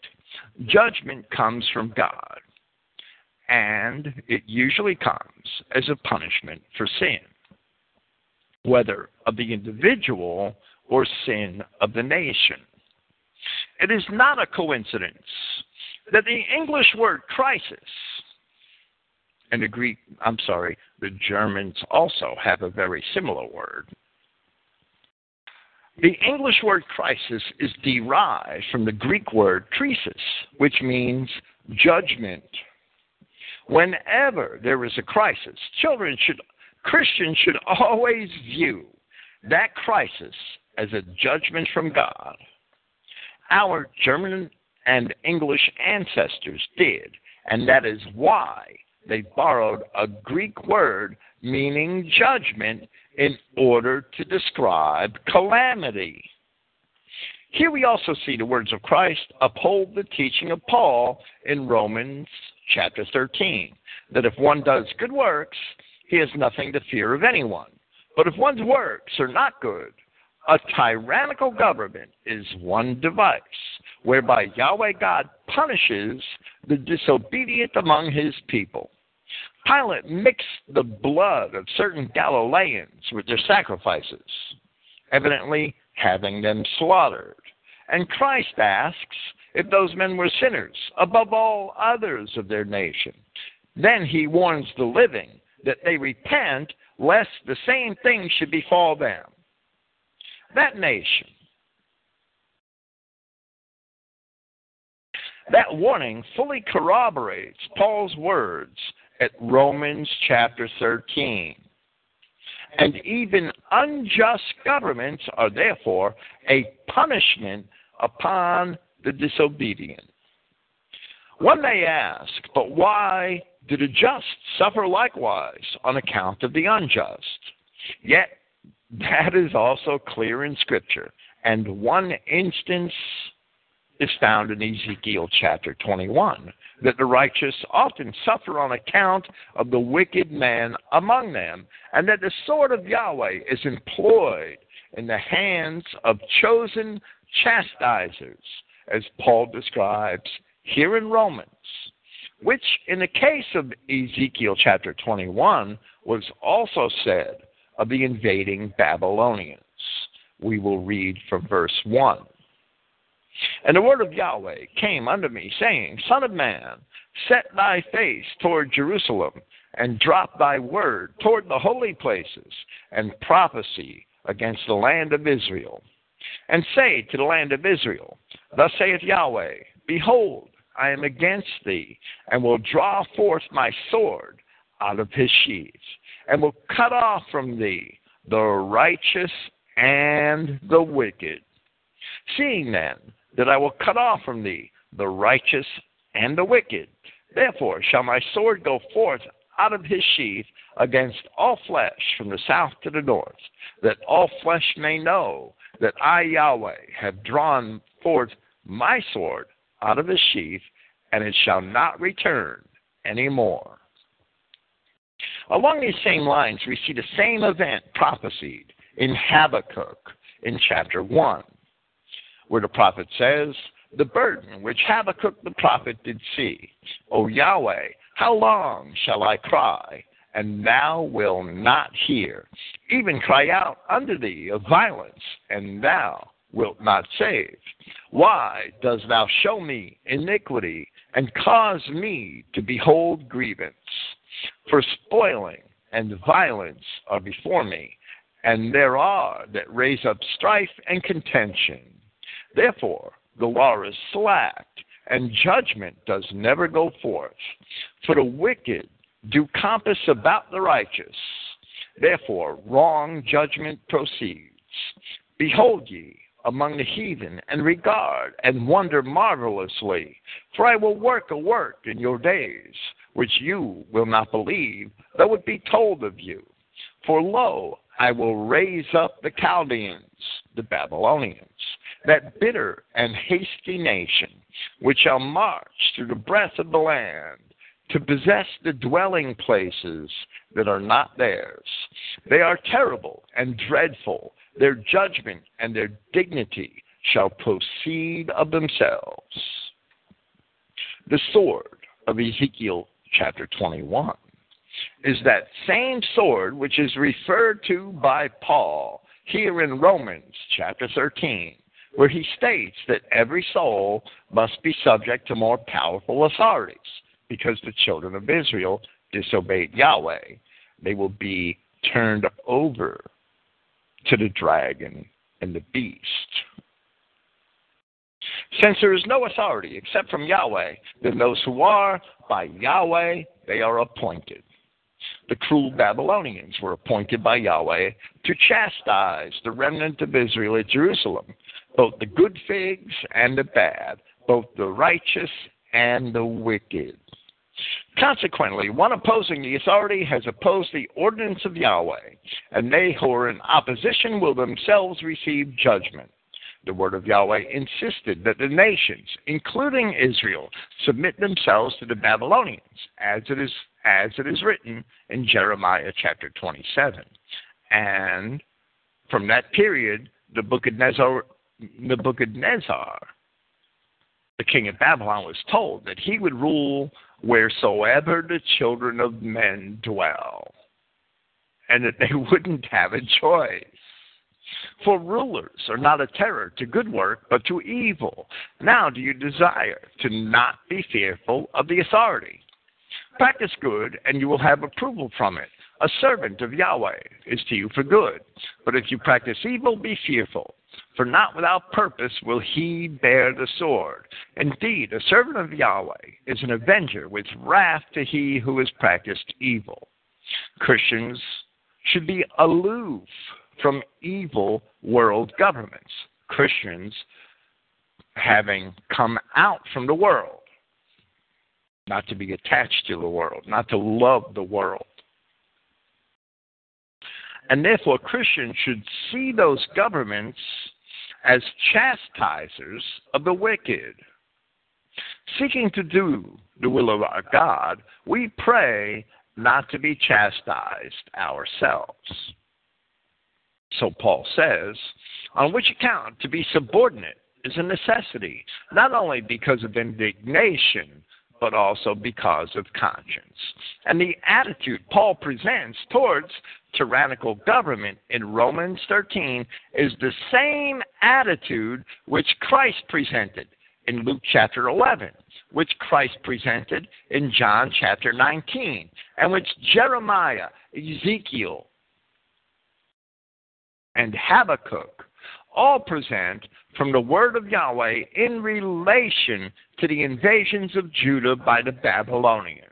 judgment comes from God. and it usually comes as a punishment for sin, whether of the individual or sin of the nation. It is not a coincidence that the English word crisis and the Greek, I'm sorry, the Germans also have a very similar word. The English word crisis is derived from the Greek word krisis, which means judgment. Whenever there is a crisis, children should, Christians should always view that crisis as a judgment from God. Our German and English ancestors did, and that is why they borrowed a Greek word meaning judgment in order to describe calamity. Here we also see the words of Christ uphold the teaching of Paul in Romans chapter 13 that if one does good works, he has nothing to fear of anyone. But if one's works are not good, a tyrannical government is one device whereby Yahweh God punishes the disobedient among his people. Pilate mixed the blood of certain Galileans with their sacrifices, evidently having them slaughtered. And Christ asks if those men were sinners above all others of their nation. Then he warns the living that they repent lest the same thing should befall them. That nation, that warning fully corroborates Paul's words at Romans chapter 13. And even unjust governments are therefore a punishment upon the disobedient. One may ask, but why do the just suffer likewise on account of the unjust? Yet that is also clear in Scripture. And one instance is found in Ezekiel chapter 21 that the righteous often suffer on account of the wicked man among them, and that the sword of Yahweh is employed in the hands of chosen chastisers, as Paul describes here in Romans, which in the case of Ezekiel chapter 21 was also said of the invading Babylonians. We will read from verse 1. And the word of Yahweh came unto me, saying, Son of man, set thy face toward Jerusalem, and drop thy word toward the holy places, and prophesy against the land of Israel. And say to the land of Israel, Thus saith Yahweh, Behold, I am against thee, and will draw forth my sword out of his sheath, and will cut off from thee the righteous and the wicked. Seeing then that I will cut off from thee the righteous and the wicked. Therefore shall my sword go forth out of his sheath against all flesh from the south to the north, that all flesh may know that I, Yahweh, have drawn forth my sword out of his sheath, and it shall not return any more. Along these same lines, we see the same event prophesied in Habakkuk in chapter 1 where the prophet says, The burden which Habakkuk the prophet did see, O Yahweh, how long shall I cry, and thou wilt not hear? Even cry out unto thee of violence, and thou wilt not save. Why dost thou show me iniquity, and cause me to behold grievance? For spoiling and violence are before me, and there are that raise up strife and contention. Therefore, the law is slacked, and judgment does never go forth. For the wicked do compass about the righteous. Therefore, wrong judgment proceeds. Behold ye among the heathen, and regard and wonder marvelously. For I will work a work in your days, which you will not believe, though it be told of you. For lo, I will raise up the Chaldeans, the Babylonians that bitter and hasty nation, which shall march through the breadth of the land to possess the dwelling places that are not theirs. They are terrible and dreadful. Their judgment and their dignity shall proceed of themselves. The sword of Ezekiel chapter 21, is that same sword which is referred to by Paul here in Romans chapter 13, where he states that every soul must be subject to more powerful authorities because the children of Israel disobeyed Yahweh. They will be turned over to the dragon and the beast. Since there is no authority except from Yahweh, then those who are by Yahweh, they are appointed. The cruel Babylonians were appointed by Yahweh to chastise the remnant of Israel at Jerusalem, both the good figs and the bad, both the righteous and the wicked. Consequently, one opposing the authority has opposed the ordinance of Yahweh, and they who are in opposition will themselves receive judgment. The word of Yahweh insisted that the nations, including Israel, submit themselves to the Babylonians, as it is as it is written in Jeremiah chapter 27. And from that period, the book of Nebuchadnezzar, the king of Babylon, was told that he would rule wheresoever the children of men dwell, and that they wouldn't have a choice. For rulers are not a terror to good work, but to evil. Now do you desire to not be fearful of the authority? Practice good, and you will have approval from it. A servant of Yahweh is to you for good. But if you practice evil, be fearful. For not without purpose will he bear the sword. Indeed, a servant of Yahweh is an avenger with wrath to he who has practiced evil. Christians should be aloof from evil world governments. Christians having come out from the world not to be attached to the world, not to love the world. And therefore, Christians should see those governments as chastisers of the wicked. Seeking to do the will of our God, we pray not to be chastised ourselves. So Paul says, on which account to be subordinate is a necessity, not only because of indignation, but also because of conscience. And the attitude Paul presents towards tyrannical government in Romans 13 is the same attitude which Christ presented in Luke chapter 11, which Christ presented in John chapter 19, and which Jeremiah, Ezekiel, and Habakkuk all present from the word of Yahweh in relation to the invasions of Judah by the Babylonians.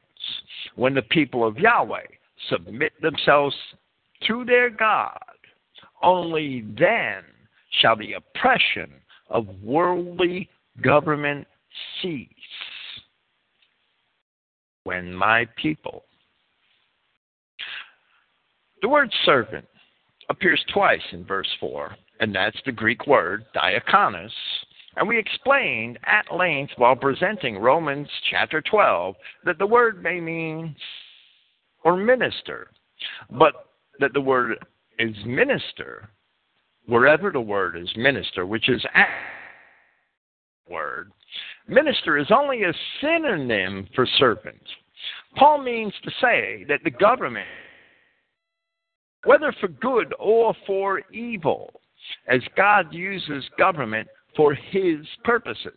When the people of Yahweh submit themselves to their God, only then shall the oppression of worldly government cease. When my people. The word servant appears twice in verse 4 and that's the Greek word diakonos. And we explained at length while presenting Romans chapter 12 that the word may mean or minister, but that the word is minister wherever the word is minister, which is a word. Minister is only a synonym for servant. Paul means to say that the government, whether for good or for evil, as God uses government for his purposes.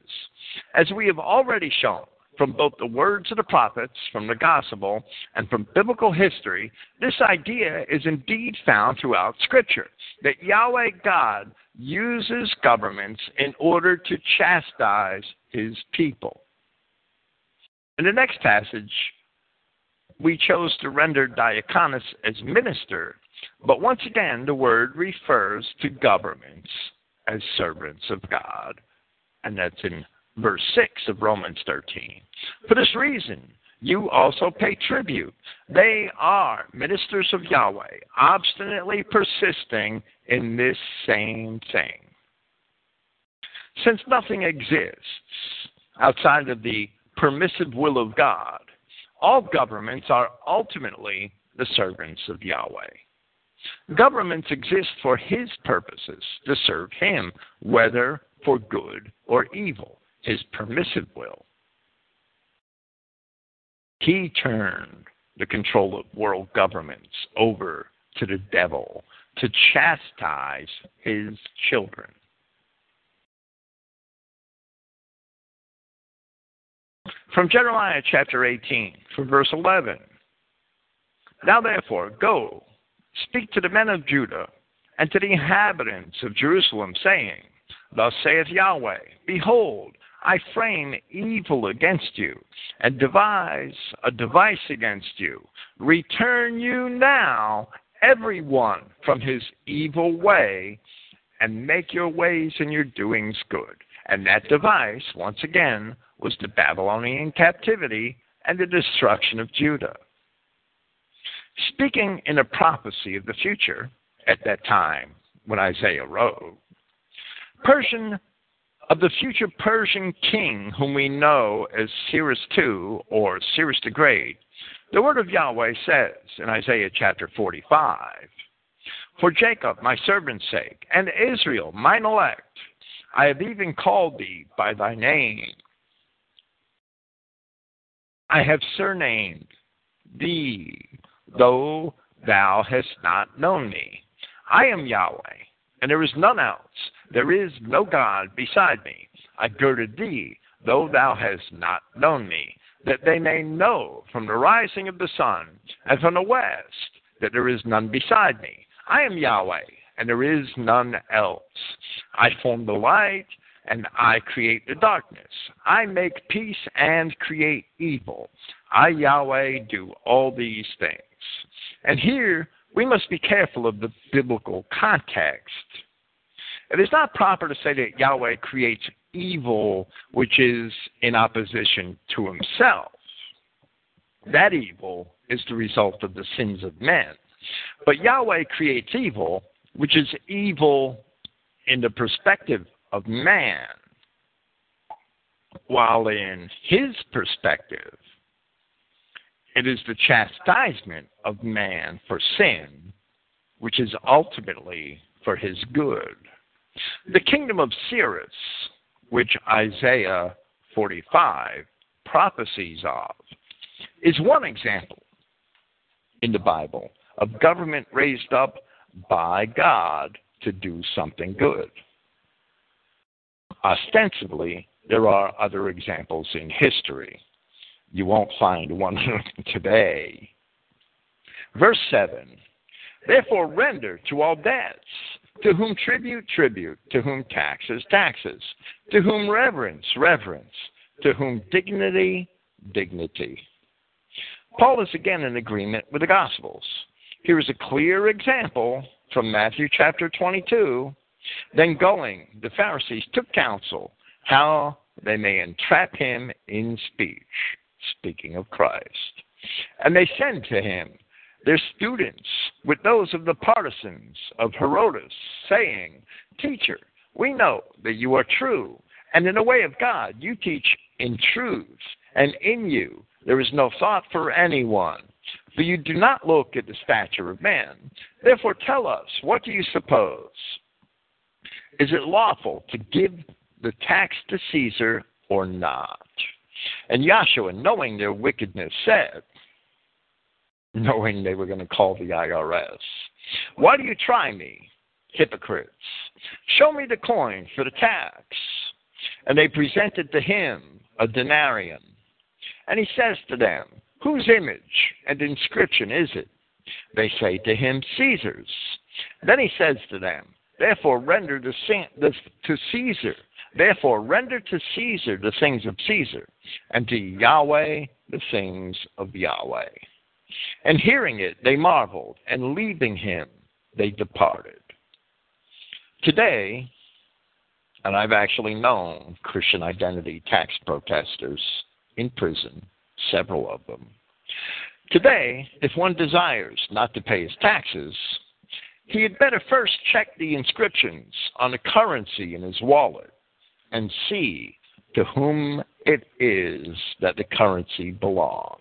As we have already shown from both the words of the prophets, from the gospel, and from biblical history, this idea is indeed found throughout Scripture that Yahweh God uses governments in order to chastise his people. In the next passage, we chose to render diakonos as minister but once again, the word refers to governments as servants of God. And that's in verse 6 of Romans 13. For this reason, you also pay tribute. They are ministers of Yahweh, obstinately persisting in this same thing. Since nothing exists outside of the permissive will of God, all governments are ultimately the servants of Yahweh. Governments exist for his purposes, to serve him, whether for good or evil, his permissive will. He turned the control of world governments over to the devil to chastise his children. From Jeremiah chapter 18, from verse 11. Now therefore, go, speak to the men of Judah and to the inhabitants of Jerusalem, saying, Thus saith Yahweh, Behold, I frame evil against you, and devise a device against you. Return you now, every one, from his evil way, and make your ways and your doings good. And that device, once again, was the Babylonian captivity and the destruction of Judah. Speaking in a prophecy of the future at that time when Isaiah wrote, Persian of the future Persian king whom we know as Cyrus II or Cyrus the Great, the word of Yahweh says in Isaiah chapter 45, For Jacob, my servant's sake, and Israel, mine elect, I have even called thee by thy name. I have surnamed thee, though thou hast not known me. I am Yahweh, and there is none else. There is no God beside me. I girded thee, though thou hast not known me, that they may know from the rising of the sun and from the west that there is none beside me. I am Yahweh, and there is none else. I form the light, and I create the darkness. I make peace and create evil. I, Yahweh, do all these things. And here, we must be careful of the biblical context. It is not proper to say that Yahweh creates evil which is in opposition to himself. That evil is the result of the sins of men. But Yahweh creates evil which is evil in the perspective of man, while in his perspective, it is the chastisement of man for sin, which is ultimately for his good. The kingdom of Cyrus, which Isaiah 45 prophecies of, is one example in the Bible of government raised up by God to do something good. Ostensibly, there are other examples in history. You won't find one today. Verse 7 Therefore, render to all debts, to whom tribute, tribute, to whom taxes, taxes, to whom reverence, reverence, to whom dignity, dignity. Paul is again in agreement with the Gospels. Here is a clear example from Matthew chapter 22. Then going, the Pharisees took counsel how they may entrap him in speech, speaking of Christ. And they send to him their students with those of the partisans of Herodias, saying, Teacher, we know that you are true, and in the way of God you teach in truth, and in you there is no thought for anyone. For you do not look at the stature of man. Therefore, tell us, what do you suppose? Is it lawful to give the tax to Caesar or not? And Yahshua, knowing their wickedness, said, knowing they were going to call the IRS, Why do you try me, hypocrites? Show me the coin for the tax. And they presented to him a denarius. And he says to them, Whose image and inscription is it? They say to him, Caesar's. Then he says to them, Therefore render to Caesar, therefore render to Caesar the things of Caesar, and to Yahweh the things of Yahweh. And hearing it, they marveled, and leaving him, they departed. Today, and I've actually known Christian identity tax protesters in prison several of them. Today, if one desires not to pay his taxes, he had better first check the inscriptions on the currency in his wallet and see to whom it is that the currency belongs.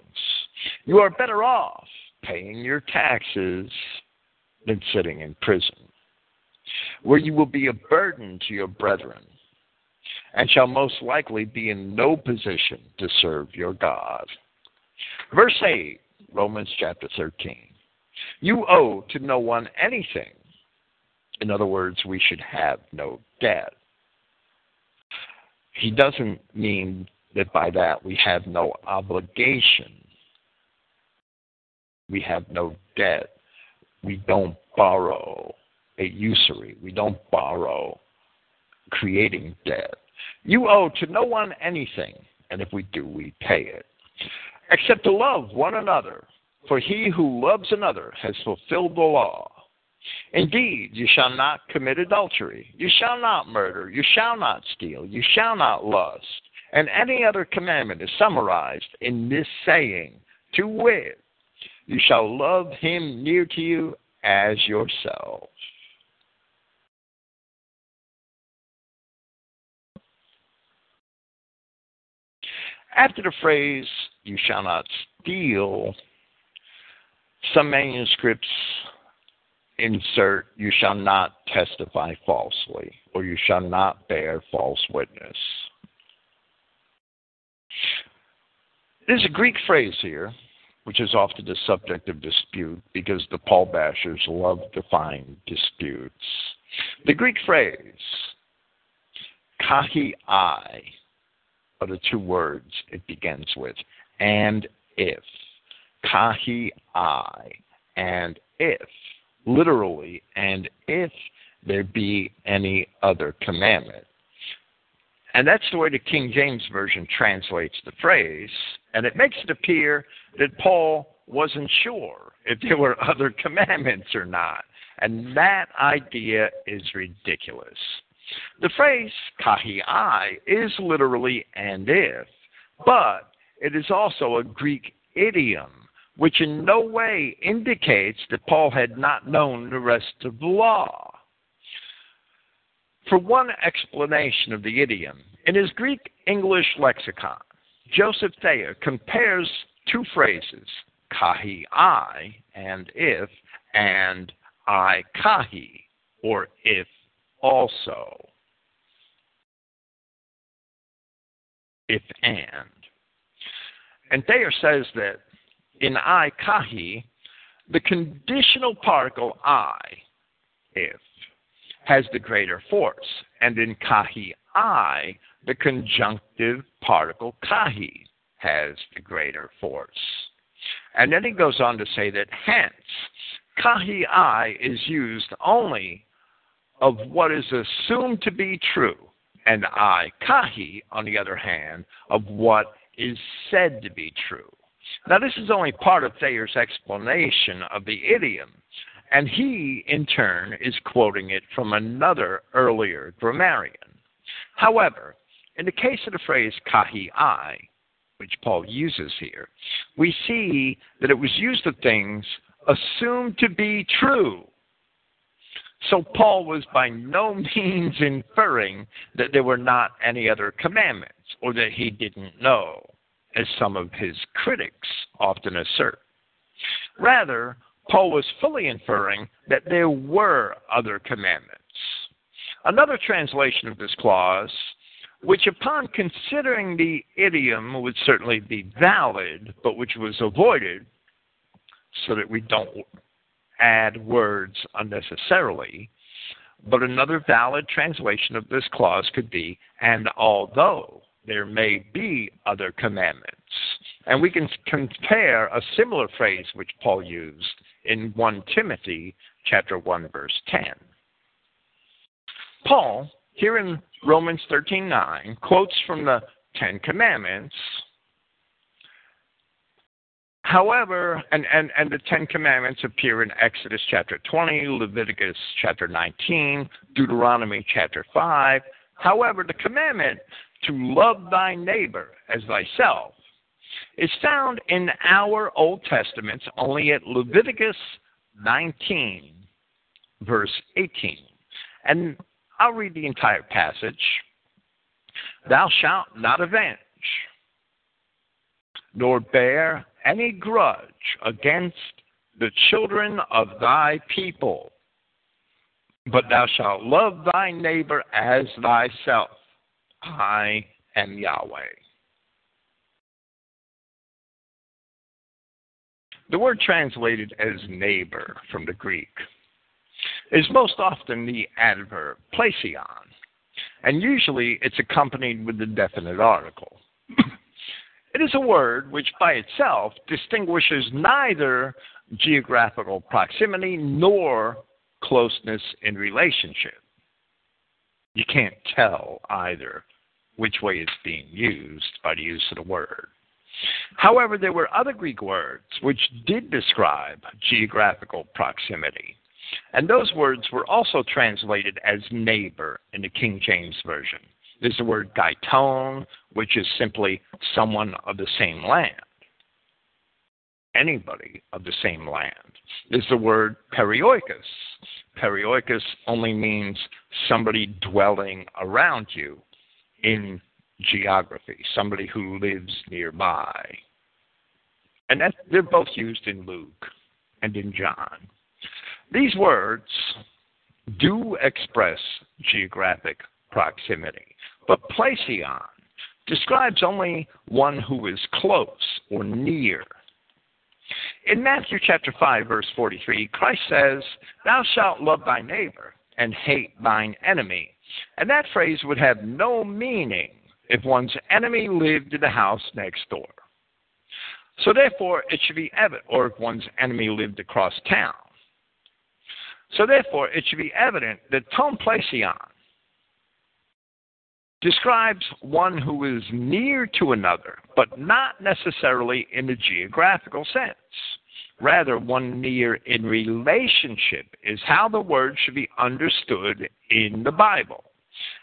You are better off paying your taxes than sitting in prison, where you will be a burden to your brethren and shall most likely be in no position to serve your God. Verse 8, Romans chapter 13. You owe to no one anything. In other words, we should have no debt. He doesn't mean that by that we have no obligation. We have no debt. We don't borrow a usury. We don't borrow creating debt. You owe to no one anything, and if we do, we pay it. Except to love one another, for he who loves another has fulfilled the law. Indeed, you shall not commit adultery, you shall not murder, you shall not steal, you shall not lust. And any other commandment is summarized in this saying, to wit, you shall love him near to you as yourself. After the phrase, you shall not steal, some manuscripts insert, you shall not testify falsely, or you shall not bear false witness. There's a Greek phrase here, which is often the subject of dispute because the Paul bashers love to find disputes. The Greek phrase, kai I, are the two words it begins with, and if. Kai I, and if. Literally, and if there be any other commandment. And that's the way the King James Version translates the phrase, and it makes it appear that Paul wasn't sure if there were other commandments or not. And that idea is ridiculous. The phrase kai I is literally and if, but it is also a Greek idiom, which in no way indicates that Paul had not known the rest of the law. For one explanation of the idiom, in his Greek English lexicon, Joseph Thayer compares two phrases, kai I and if, and I kai, or if also. If and. And Thayer says that in I kai, the conditional particle I, if, has the greater force, and in kai I, the conjunctive particle kai has the greater force. And then he goes on to say that hence, kai I is used only of what is assumed to be true, and I, kai, on the other hand, of what is said to be true. Now, this is only part of Thayer's explanation of the idiom, and he, in turn, is quoting it from another earlier grammarian. However, in the case of the phrase kai I, which Paul uses here, we see that it was used of things assumed to be true so Paul was by no means inferring that there were not any other commandments or that he didn't know, as some of his critics often assert. Rather, Paul was fully inferring that there were other commandments. Another translation of this clause, which upon considering the idiom would certainly be valid, but which was avoided so that we don't add words unnecessarily. But another valid translation of this clause could be, and although there may be other commandments. And we can compare a similar phrase which Paul used in 1 Timothy chapter 1 verse 10. Paul, here in Romans 13:9, quotes from the 10 commandments However, and, and, and the Ten Commandments appear in Exodus chapter 20, Leviticus chapter 19, Deuteronomy chapter 5. However, the commandment to love thy neighbor as thyself is found in our Old Testaments only at Leviticus 19, verse 18. And I'll read the entire passage. Thou shalt not avenge, nor bear any grudge against the children of thy people, but thou shalt love thy neighbor as thyself. I am Yahweh. The word translated as neighbor from the Greek is most often the adverb plesion, and usually it's accompanied with the definite article. it is a word which by itself distinguishes neither geographical proximity nor closeness in relationship. You can't tell either which way it's being used by the use of the word. However, there were other Greek words which did describe geographical proximity, and those words were also translated as neighbor in the King James Version. There's the word gaiton, which is simply someone of the same land. Anybody of the same land. There's the word perioikos. Perioikos only means somebody dwelling around you in geography, somebody who lives nearby. And that, they're both used in Luke and in John. These words do express geographic proximity, but plesion describes only one who is close or near. In Matthew chapter 5 verse 43, Christ says, "Thou shalt love thy neighbor and hate thine enemy." And that phrase would have no meaning if one's enemy lived in the house next door. So therefore, it should be evident, or if one's enemy lived across town. So therefore, it should be evident that ton plesion describes one who is near to another, but not necessarily in the geographical sense. Rather, one near in relationship is how the word should be understood in the Bible.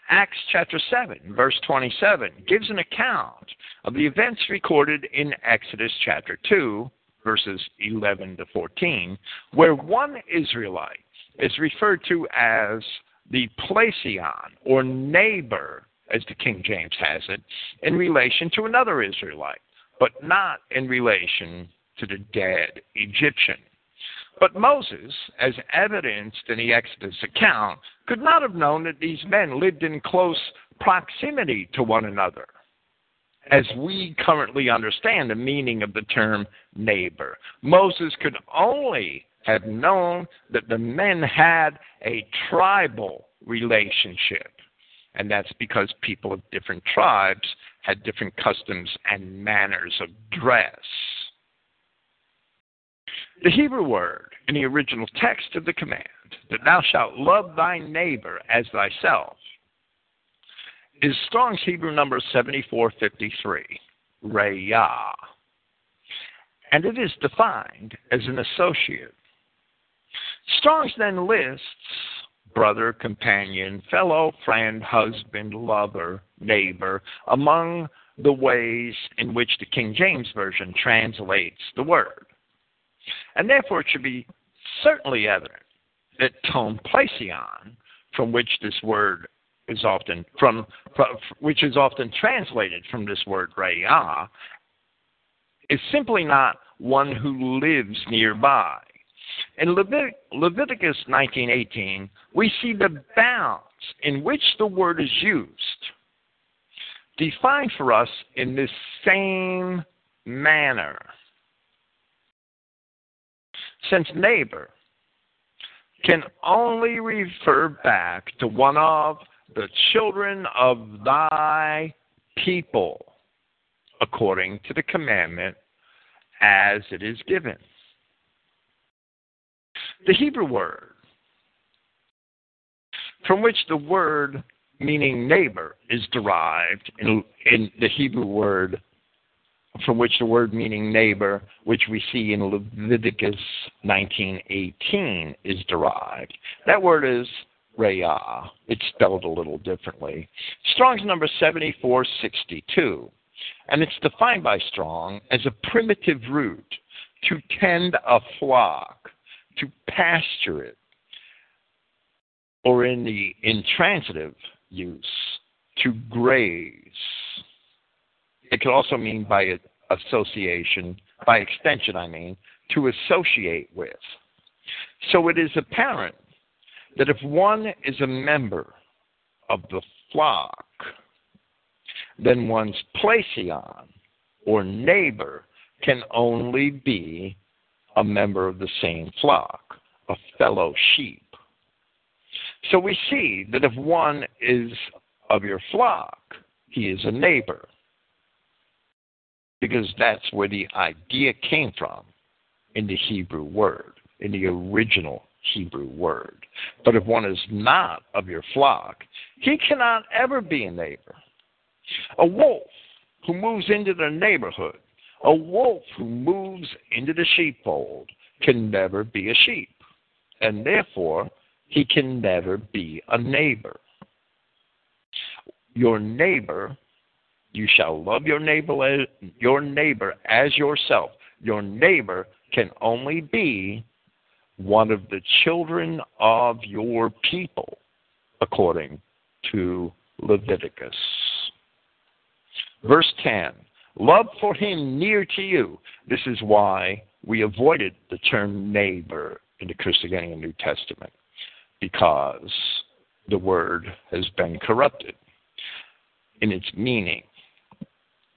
Acts chapter 7, verse 27, gives an account of the events recorded in Exodus chapter 2, verses 11 to 14, where one Israelite is referred to as the plesion, or neighbor, as the King James has it, in relation to another Israelite, but not in relation to the dead Egyptian. But Moses, as evidenced in the Exodus account, could not have known that these men lived in close proximity to one another, as we currently understand the meaning of the term neighbor. Moses could only have known that the men had a tribal relationship, and that's because people of different tribes had different customs and manners of dress. The Hebrew word in the original text of the command, that thou shalt love thy neighbor as thyself, is Strong's Hebrew number 7453, Rayah. And it is defined as an associate. Strong's then lists brother, companion, fellow, friend, husband, lover, neighbor among the ways in which the King James Version translates the word. And therefore, it should be certainly evident that ton plesion, from which this word is often from, from which is often translated from this word raya, is simply not one who lives nearby. In Levit- Leviticus 19:18, we see the bounds in which the word is used, defined for us in this same manner since neighbor can only refer back to one of the children of thy people, according to the commandment as it is given. The Hebrew word, from which the word meaning neighbor is derived in, in the Hebrew word from which the word meaning neighbor, which we see in Leviticus 19:18, is derived. That word is raya. It's spelled a little differently. Strong's number 7462, and it's defined by Strong as a primitive root to tend a flock, to pasture it, or in the intransitive use, to graze it could also mean by association, by extension, I mean, to associate with. So it is apparent that if one is a member of the flock, then one's plesion or neighbor can only be a member of the same flock, a fellow sheep. So we see that if one is of your flock, he is a neighbor. Because that's where the idea came from in the Hebrew word, in the original Hebrew word. But if one is not of your flock, he cannot ever be a neighbor. A wolf who moves into the neighborhood, a wolf who moves into the sheepfold, can never be a sheep, and therefore he can never be a neighbor. Your neighbor, you shall love your neighbor as, your neighbor as yourself. Your neighbor can only be one of the children of your people, according to Leviticus. Verse 10 Love for him near to you. This is why we avoided the term neighbor in the Christogenea New Testament, because the word has been corrupted in its meaning.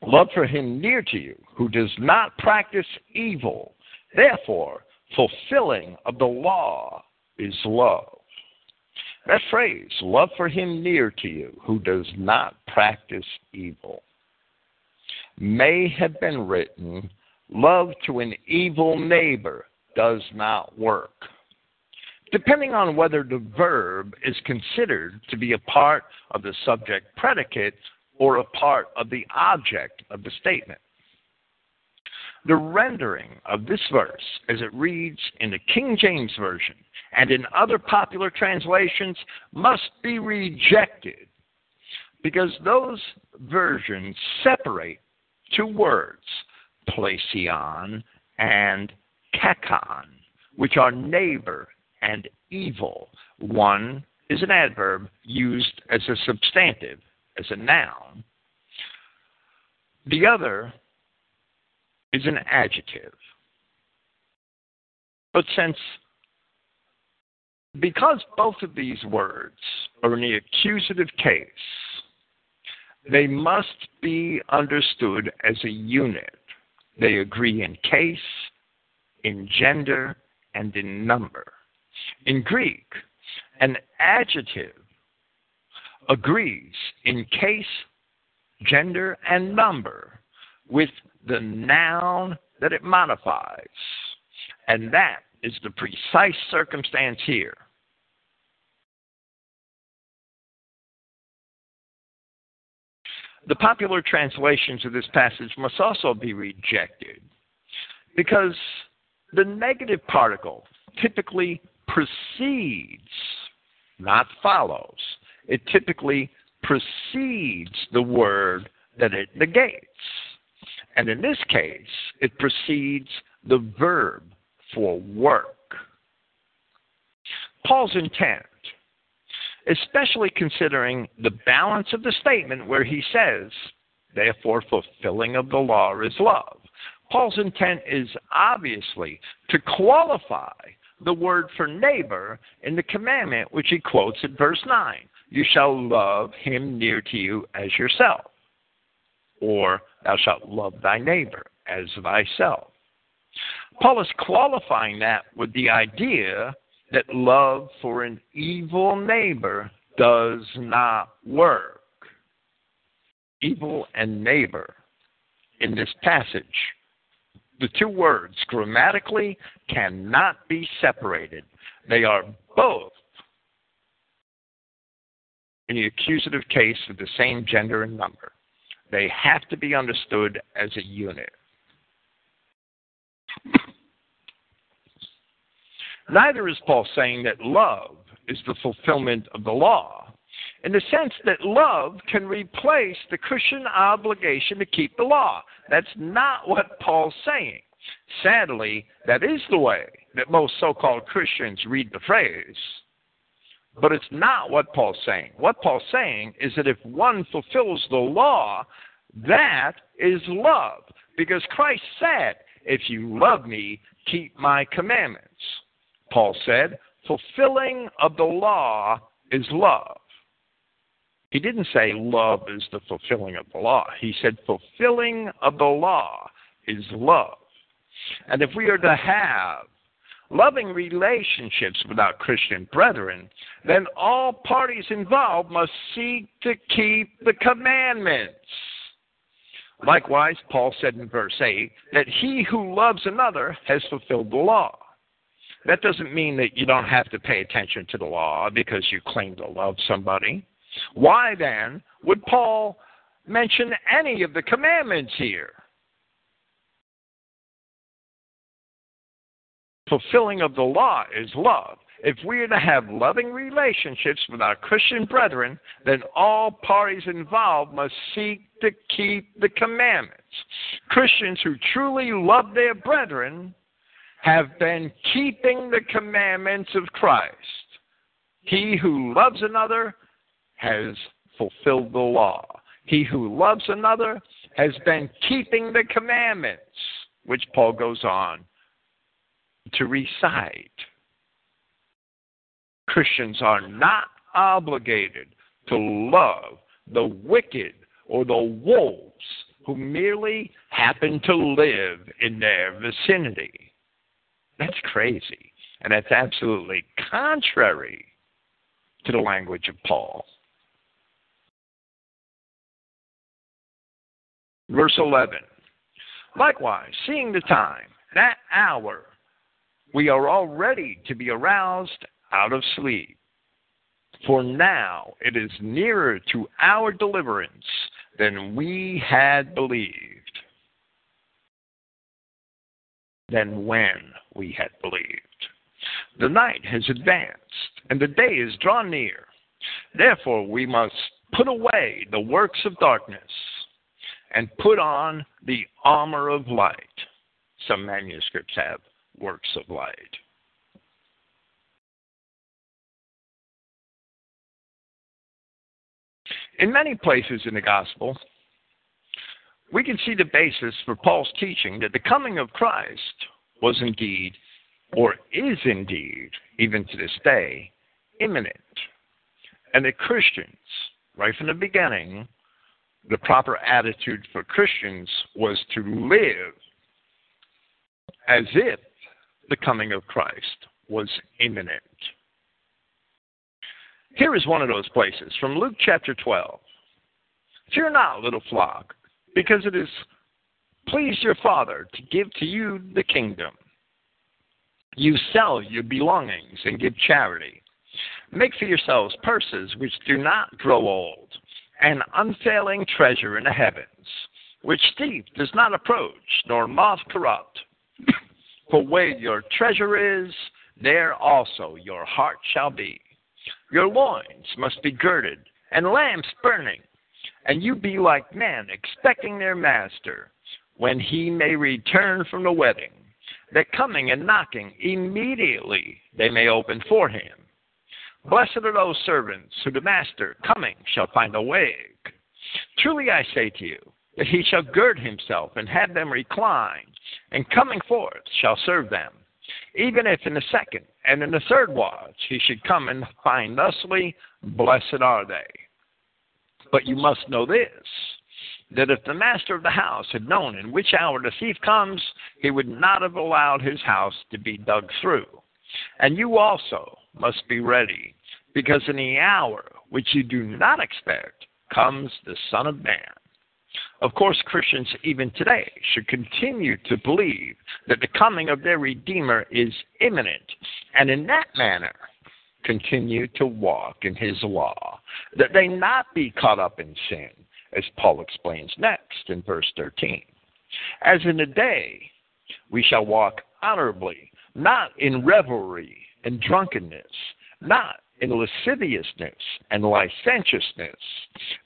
Love for him near to you, who does not practice evil. Therefore, fulfilling of the law is love. That phrase, love for him near to you, who does not practice evil, may have been written, love to an evil neighbor does not work. Depending on whether the verb is considered to be a part of the subject predicate or a part of the object of the statement. The rendering of this verse, as it reads in the King James Version and in other popular translations, must be rejected because those versions separate two words, plesion and kakon, which are neighbor and evil. One is an adverb used as a substantive, as a noun. The other is an adjective. But since, because both of these words are in the accusative case, they must be understood as a unit. They agree in case, in gender, and in number. In Greek, an adjective agrees in case, gender, and number with the noun that it modifies. And that is the precise circumstance here. The popular translations of this passage must also be rejected because the negative particle typically precedes, not follows. It typically precedes the word that it negates. And in this case, it precedes the verb for work. Paul's intent, especially considering the balance of the statement where he says, therefore, fulfilling of the law is love. Paul's intent is obviously to qualify the word for neighbor in the commandment which he quotes at verse 9 You shall love him near to you as yourself or thou shalt love thy neighbor as thyself. Paul is qualifying that with the idea that love for an evil neighbor does not work. Evil and neighbor in this passage, the two words grammatically cannot be separated. They are both in the accusative case of the same gender and number. They have to be understood as a unit. Neither is Paul saying that love is the fulfillment of the law, in the sense that love can replace the Christian obligation to keep the law. That's not what Paul's saying. Sadly, that is the way that most so called Christians read the phrase. But it's not what Paul's saying. What Paul's saying is that if one fulfills the law, that is love. Because Christ said, If you love me, keep my commandments. Paul said, Fulfilling of the law is love. He didn't say love is the fulfilling of the law. He said fulfilling of the law is love. And if we are to have loving relationships with our Christian brethren, then all parties involved must seek to keep the commandments. Likewise, Paul said in verse 8 that he who loves another has fulfilled the law. That doesn't mean that you don't have to pay attention to the law because you claim to love somebody. Why then would Paul mention any of the commandments here? Fulfilling of the law is love. If we are to have loving relationships with our Christian brethren, then all parties involved must seek to keep the commandments. Christians who truly love their brethren have been keeping the commandments of Christ. He who loves another has fulfilled the law. He who loves another has been keeping the commandments, which Paul goes on to recite. Christians are not obligated to love the wicked or the wolves who merely happen to live in their vicinity. That's crazy. And that's absolutely contrary to the language of Paul. Verse 11 Likewise, seeing the time, that hour, we are all ready to be aroused out of sleep. For now it is nearer to our deliverance than we had believed than when we had believed. The night has advanced, and the day is drawn near. Therefore, we must put away the works of darkness and put on the armor of light. Some manuscripts have works of light. In many places in the gospel, we can see the basis for Paul's teaching that the coming of Christ was indeed, or is indeed, even to this day, imminent. And that Christians, right from the beginning, the proper attitude for Christians was to live as if the coming of Christ was imminent. Here is one of those places from Luke chapter 12. Fear not, little flock, because it is pleased your Father to give to you the kingdom. You sell your belongings and give charity. Make for yourselves purses which do not grow old, an unfailing treasure in the heavens, which thief does not approach, nor moth corrupt. For where your treasure is, there also your heart shall be. Your loins must be girded, and lamps burning and you be like men, expecting their master, when he may return from the wedding, that coming and knocking immediately they may open for him. Blessed are those servants who the master coming shall find awake. Truly I say to you, that he shall gird himself and have them recline, and coming forth shall serve them. Even if in the second and in the third watch he should come and find thusly, blessed are they. But you must know this that if the master of the house had known in which hour the thief comes, he would not have allowed his house to be dug through. And you also must be ready, because in the hour which you do not expect comes the Son of Man. Of course, Christians even today should continue to believe that the coming of their Redeemer is imminent, and in that manner continue to walk in his law, that they not be caught up in sin, as Paul explains next in verse 13. As in the day, we shall walk honorably, not in revelry and drunkenness, not in lasciviousness and licentiousness,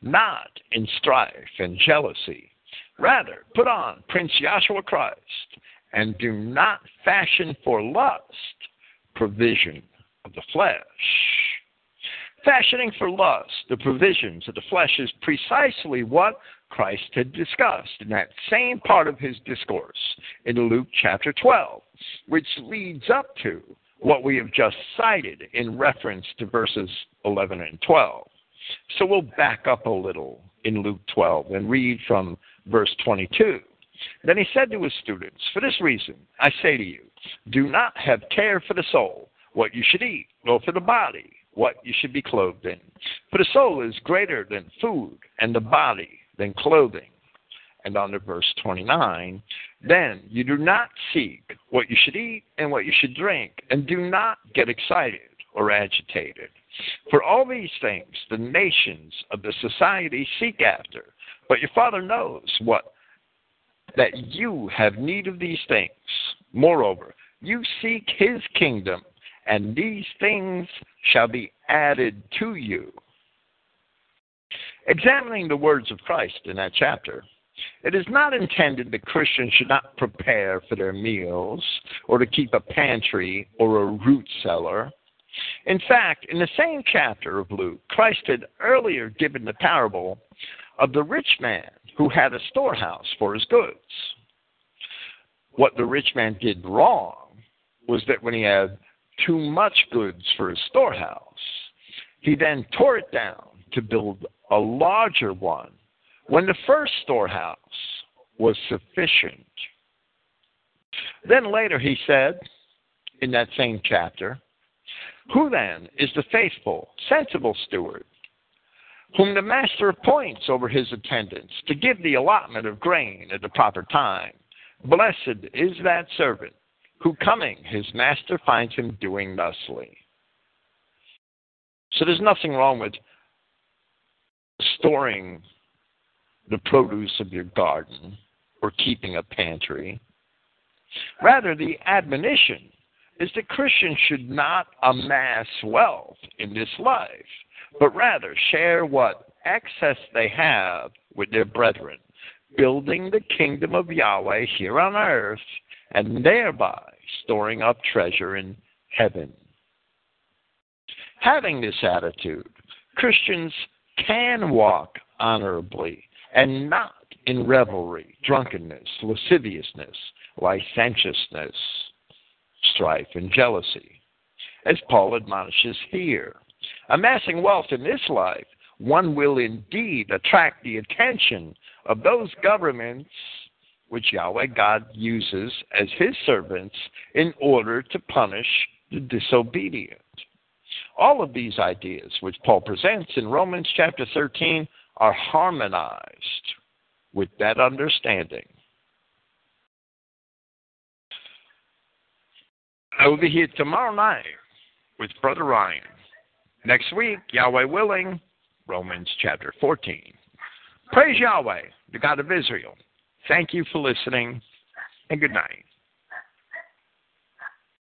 not in strife and jealousy. Rather, put on Prince Yahshua Christ, and do not fashion for lust provision of the flesh. Fashioning for lust the provisions of the flesh is precisely what Christ had discussed in that same part of his discourse in Luke chapter 12, which leads up to what we have just cited in reference to verses 11 and 12. So we'll back up a little in Luke 12 and read from verse 22. Then he said to his students, For this reason, I say to you, do not have care for the soul, what you should eat, nor for the body, what you should be clothed in. For the soul is greater than food, and the body than clothing. And on to verse 29, then you do not seek what you should eat and what you should drink, and do not get excited or agitated. For all these things the nations of the society seek after, but your Father knows what that you have need of these things. Moreover, you seek his kingdom, and these things shall be added to you. Examining the words of Christ in that chapter, it is not intended that Christians should not prepare for their meals or to keep a pantry or a root cellar. In fact, in the same chapter of Luke, Christ had earlier given the parable of the rich man who had a storehouse for his goods. What the rich man did wrong was that when he had too much goods for his storehouse, he then tore it down to build a larger one when the first storehouse was sufficient. Then later he said, in that same chapter, Who then is the faithful, sensible steward whom the master appoints over his attendants to give the allotment of grain at the proper time. Blessed is that servant who coming his master finds him doing thusly. So there's nothing wrong with storing the produce of your garden or keeping a pantry. Rather, the admonition is that Christians should not amass wealth in this life but rather share what excess they have with their brethren, building the kingdom of Yahweh here on earth, and thereby storing up treasure in heaven. Having this attitude, Christians can walk honorably and not in revelry, drunkenness, lasciviousness, licentiousness, strife, and jealousy, as Paul admonishes here. Amassing wealth in this life, one will indeed attract the attention of those governments which Yahweh God uses as his servants in order to punish the disobedient. All of these ideas which Paul presents in Romans chapter 13 are harmonized with that understanding. I will be here tomorrow night with Brother Ryan. Next week, Yahweh willing, Romans chapter 14. Praise Yahweh, the God of Israel. Thank you for listening, and good night.